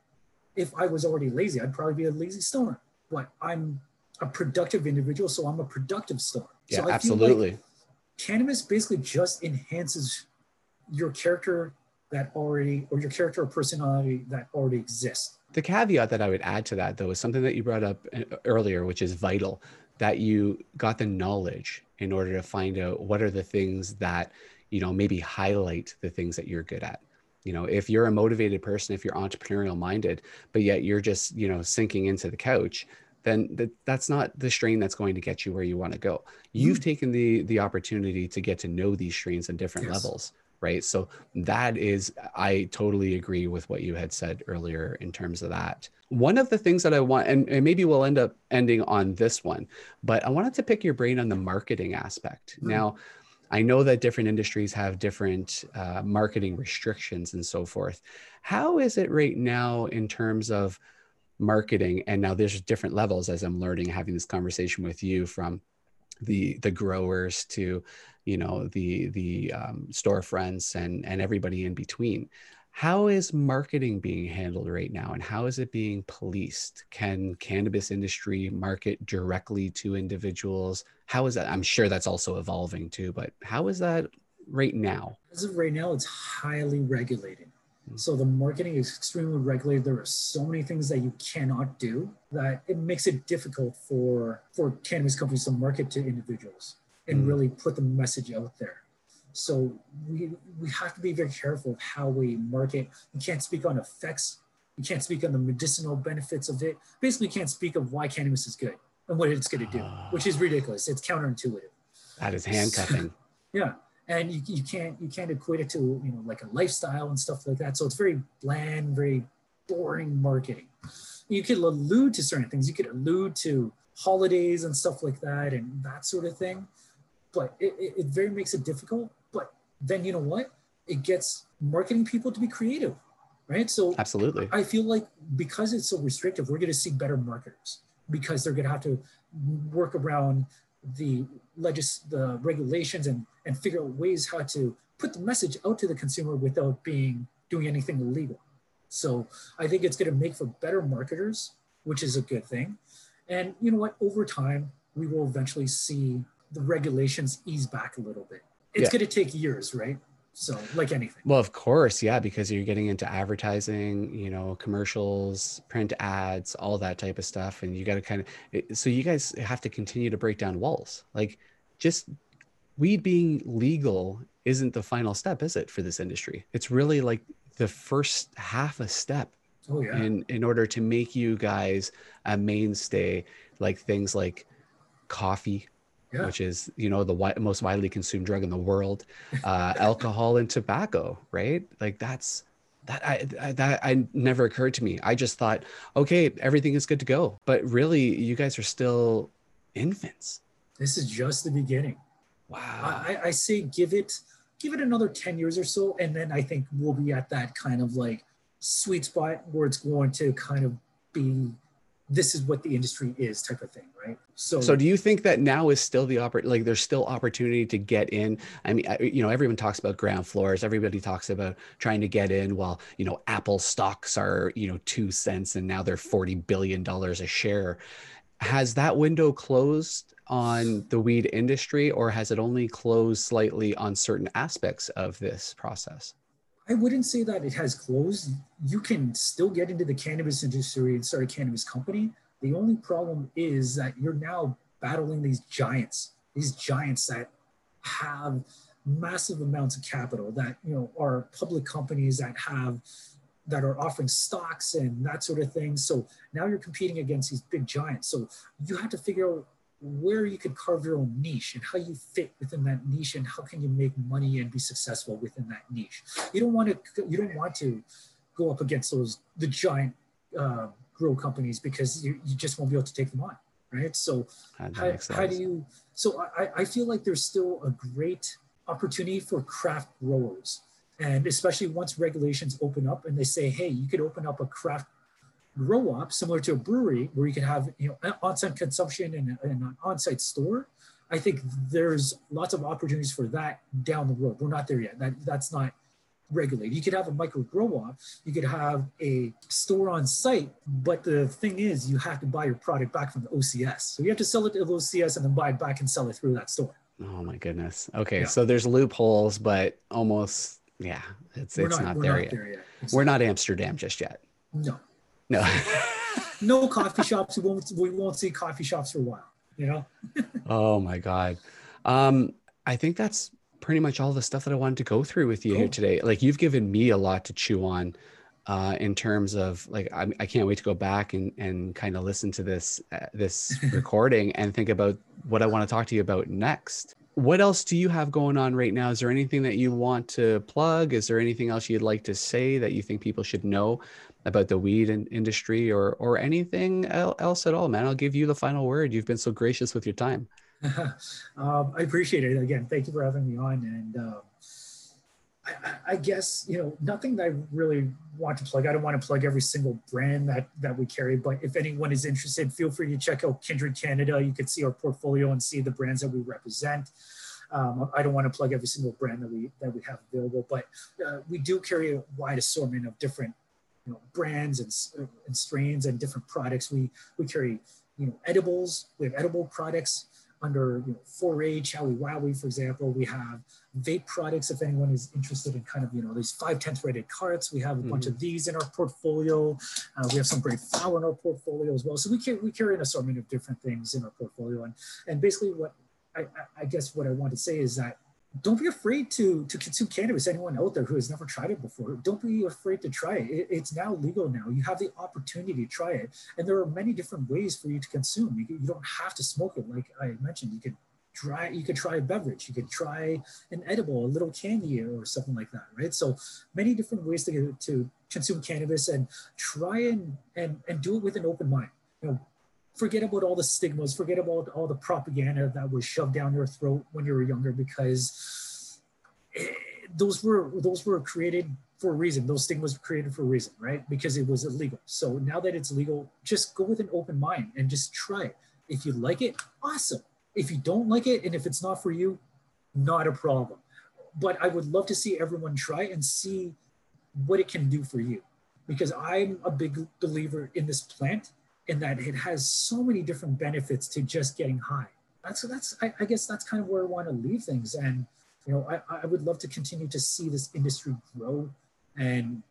If I was already lazy, I'd probably be a lazy stoner. But I'm a productive individual, so I'm a productive stoner. Yeah, so feel like absolutely. cannabis basically just enhances your character that already or your character or personality that already exists The caveat that I would add to that, though, is something that you brought up uh, earlier, which is vital that you got the knowledge in order to find out what are the things that, you know, maybe highlight the things that you're good at. You know, if you're a motivated person, if you're entrepreneurial minded, but yet you're just, you know, sinking into the couch, then that, that's not the strain that's going to get you where you want to go. You've taken the the opportunity to get to know these strains on different Yes. levels, right? So that is, I totally agree with what you had said earlier in terms of that. One of the things that I want, and, and maybe we'll end up ending on this one, but I wanted to pick your brain on the marketing aspect. Mhm. Now, I know that different industries have different uh, marketing restrictions and so forth. How is it right now in terms of marketing? And now there's different levels as I'm learning, having this conversation with you from the the growers to you know the the um, storefronts and and everybody in between how is marketing being handled right now and how is it being policed? Can cannabis industry market directly to individuals? How is that i'm sure that's also evolving too but how is that right now? As of right now it's highly regulated. Mm. so the marketing is extremely regulated. There are so many things that you cannot do that it makes it difficult for for cannabis companies to market to individuals and Mm. really put the message out there so we we have to be very careful of how we market. We can't speak on effects. We can't speak on the medicinal benefits of it. Basically you can't speak of why cannabis is good and what it's going to do ah. which is ridiculous. It's counterintuitive. That is handcuffing. Yeah. And you, you can't you can't equate it to you know like a lifestyle and stuff like that. So it's very bland very boring marketing. You could allude to certain things. You could allude to holidays and stuff like that and that sort of thing. But it, it, it very makes it difficult then you know what it gets marketing people to be creative right so absolutely I feel like because it's so restrictive, we're going to see better marketers because they're going to have to work around the legis the regulations and and figure out ways how to put the message out to the consumer without being doing anything illegal. So I think it's going to make for better marketers, which is a good thing. And you know what? Over time, we will eventually see the regulations ease back a little bit. It's Yeah. going to take years, right? So like anything. Well, of course, yeah, because you're getting into advertising, you know, commercials, print ads, all that type of stuff, and you got to kind of. Eh, so you guys have to continue to break down walls. Like, just weed being legal isn't the final step, is it, for this industry? It's really like the first half a step Oh yeah. in in order to make you guys a mainstay. Like things like coffee, Yeah. which is you know the wi- most widely consumed drug in the world uh, alcohol and tobacco right? Like that's that I, I that I never occurred to me. I just thought okay everything is good to go. But really you guys are still infants. This is just the beginning. wow. I, I say give it give it another 10 years or so and then i think we'll be at that kind of like sweet spot where it's going to kind of be this is what the industry is type of thing right? So, so do you think that now is still the oppor- like there's still opportunity to get in? I mean I, you know everyone talks about ground floors. Everybody talks about trying to get in while you know apple stocks are you know two cents and now they're 40 billion dollars a share. Has that window closed on the weed industry or has it only closed slightly on certain aspects of this process i wouldn't say that it has closed. You can still get into the cannabis industry and start a cannabis company. The only problem is that you're now battling these giants these giants that have massive amounts of capital that you know are public companies that have that are offering stocks and that sort of thing. So now you're competing against these big giants. So you have to figure out where you could carve your own niche and how you fit within that niche and how can you make money and be successful within that niche you don't want to you don't want to go up against those the giant uh, grow companies because you, you just won't be able to take them on right? So how, how do you? So I, I feel like there's still a great opportunity for craft growers, and especially once regulations open up and they say, hey, you could open up a craft grow up similar to a brewery where you can have you know on-site consumption and, and an on-site store. I think there's lots of opportunities for that down the road. We're not there yet. That that's not regulated. You could have a micro grow up, you could have a store on site, but the thing is, you have to buy your product back from the OCS. So you have to sell it to the OCS and then buy it back and sell it through that store. Oh my goodness. Okay, Yeah. so there's loopholes, but almost yeah, it's We're it's not, we're there not yet. there yet. We're not Amsterdam just yet. No, No. no coffee shops. We won't we won't see coffee shops for a while. You know. oh my god. Um, I think that's pretty much all the stuff that I wanted to go through with you here today. Like you've given me a lot to chew on. Uh, in terms of like, I, I can't wait to go back and, and kind of listen to this uh, this recording and think about what I want to talk to you about next. What else do you have going on right now? Is there anything that you want to plug? Is there anything else you'd like to say that you think people should know about the weed in- industry or or anything el- else at all, man? I'll give you the final word. You've been so gracious with your time. um, I appreciate it. Again, thank you for having me on. And I, I- I guess you know nothing that I really want to plug. I don't want to plug every single brand that that we carry, but if anyone is interested, feel free to check out Kindred Canada. You can see our portfolio and see the brands that we represent. Um, I don't want to plug every single brand that we that we have available, but uh, we do carry a wide assortment of different you know brands and, and strains and different products. We we carry you know edibles. We have edible products under you know 4-H, Howie Wowie, for example. We have vape products. If anyone is interested in kind of you know these five ten threaded carts, we have a bunch of these in our portfolio. Uh, we have some great flower in our portfolio as well. So we carry we carry an assortment of different things in our portfolio, and and basically what I- I guess what I want to say is that don't be afraid to to consume cannabis. Anyone out there who has never tried it before, don't be afraid to try it. it. It's now legal now. You have the opportunity to try it, and there are many different ways for you to consume. You, you don't have to smoke it, like I mentioned. You could try. You could try a beverage. You could try an edible, a little candy, or something like that, right? So many different ways to to consume cannabis and try and and and do it with an open mind. You know, forget about all the stigmas, forget about all the propaganda that was shoved down your throat when you were younger, because eh, those were those were created for a reason. Those stigmas were created for a reason, right? Because it was illegal. So now that it's legal, just go with an open mind and just try it. If you like it, awesome. If you don't like it, and if it's not for you, not a problem. But I would love to see everyone try and see what it can do for you because I'm a big believer in this plant in that it has so many different benefits to just getting high. That's that's I, I guess that's kind of where I want to leave things. And you know, I, I would love to continue to see this industry grow. And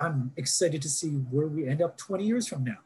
I'm excited to see where we end up 20 years from now.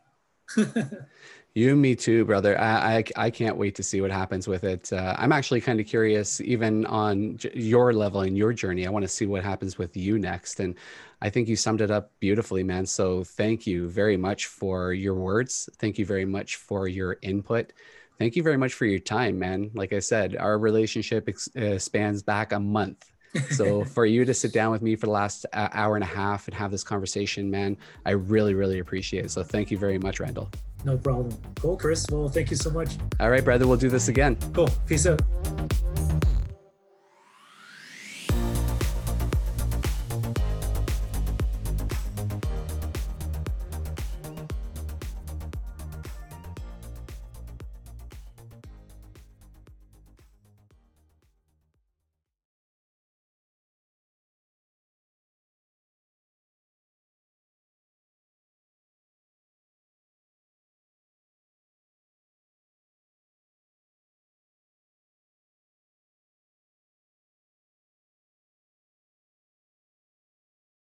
You, me too, brother. I, I, I can't wait to see what happens with it. Uh, I'm actually kind of curious, even on j- your level and your journey. I want to see what happens with you next. And I think you summed it up beautifully, man. So thank you very much for your words. Thank you very much for your input. Thank you very much for your time, man. Like I said, our relationship ex- uh, spans back a month. So for you to sit down with me for the last uh, hour and a half and have this conversation, man, I really, really appreciate it. So thank you very much, Randall. No problem. Cool, Chris. Well, thank you so much. All right, brother, we'll do this again. Cool. Peace out.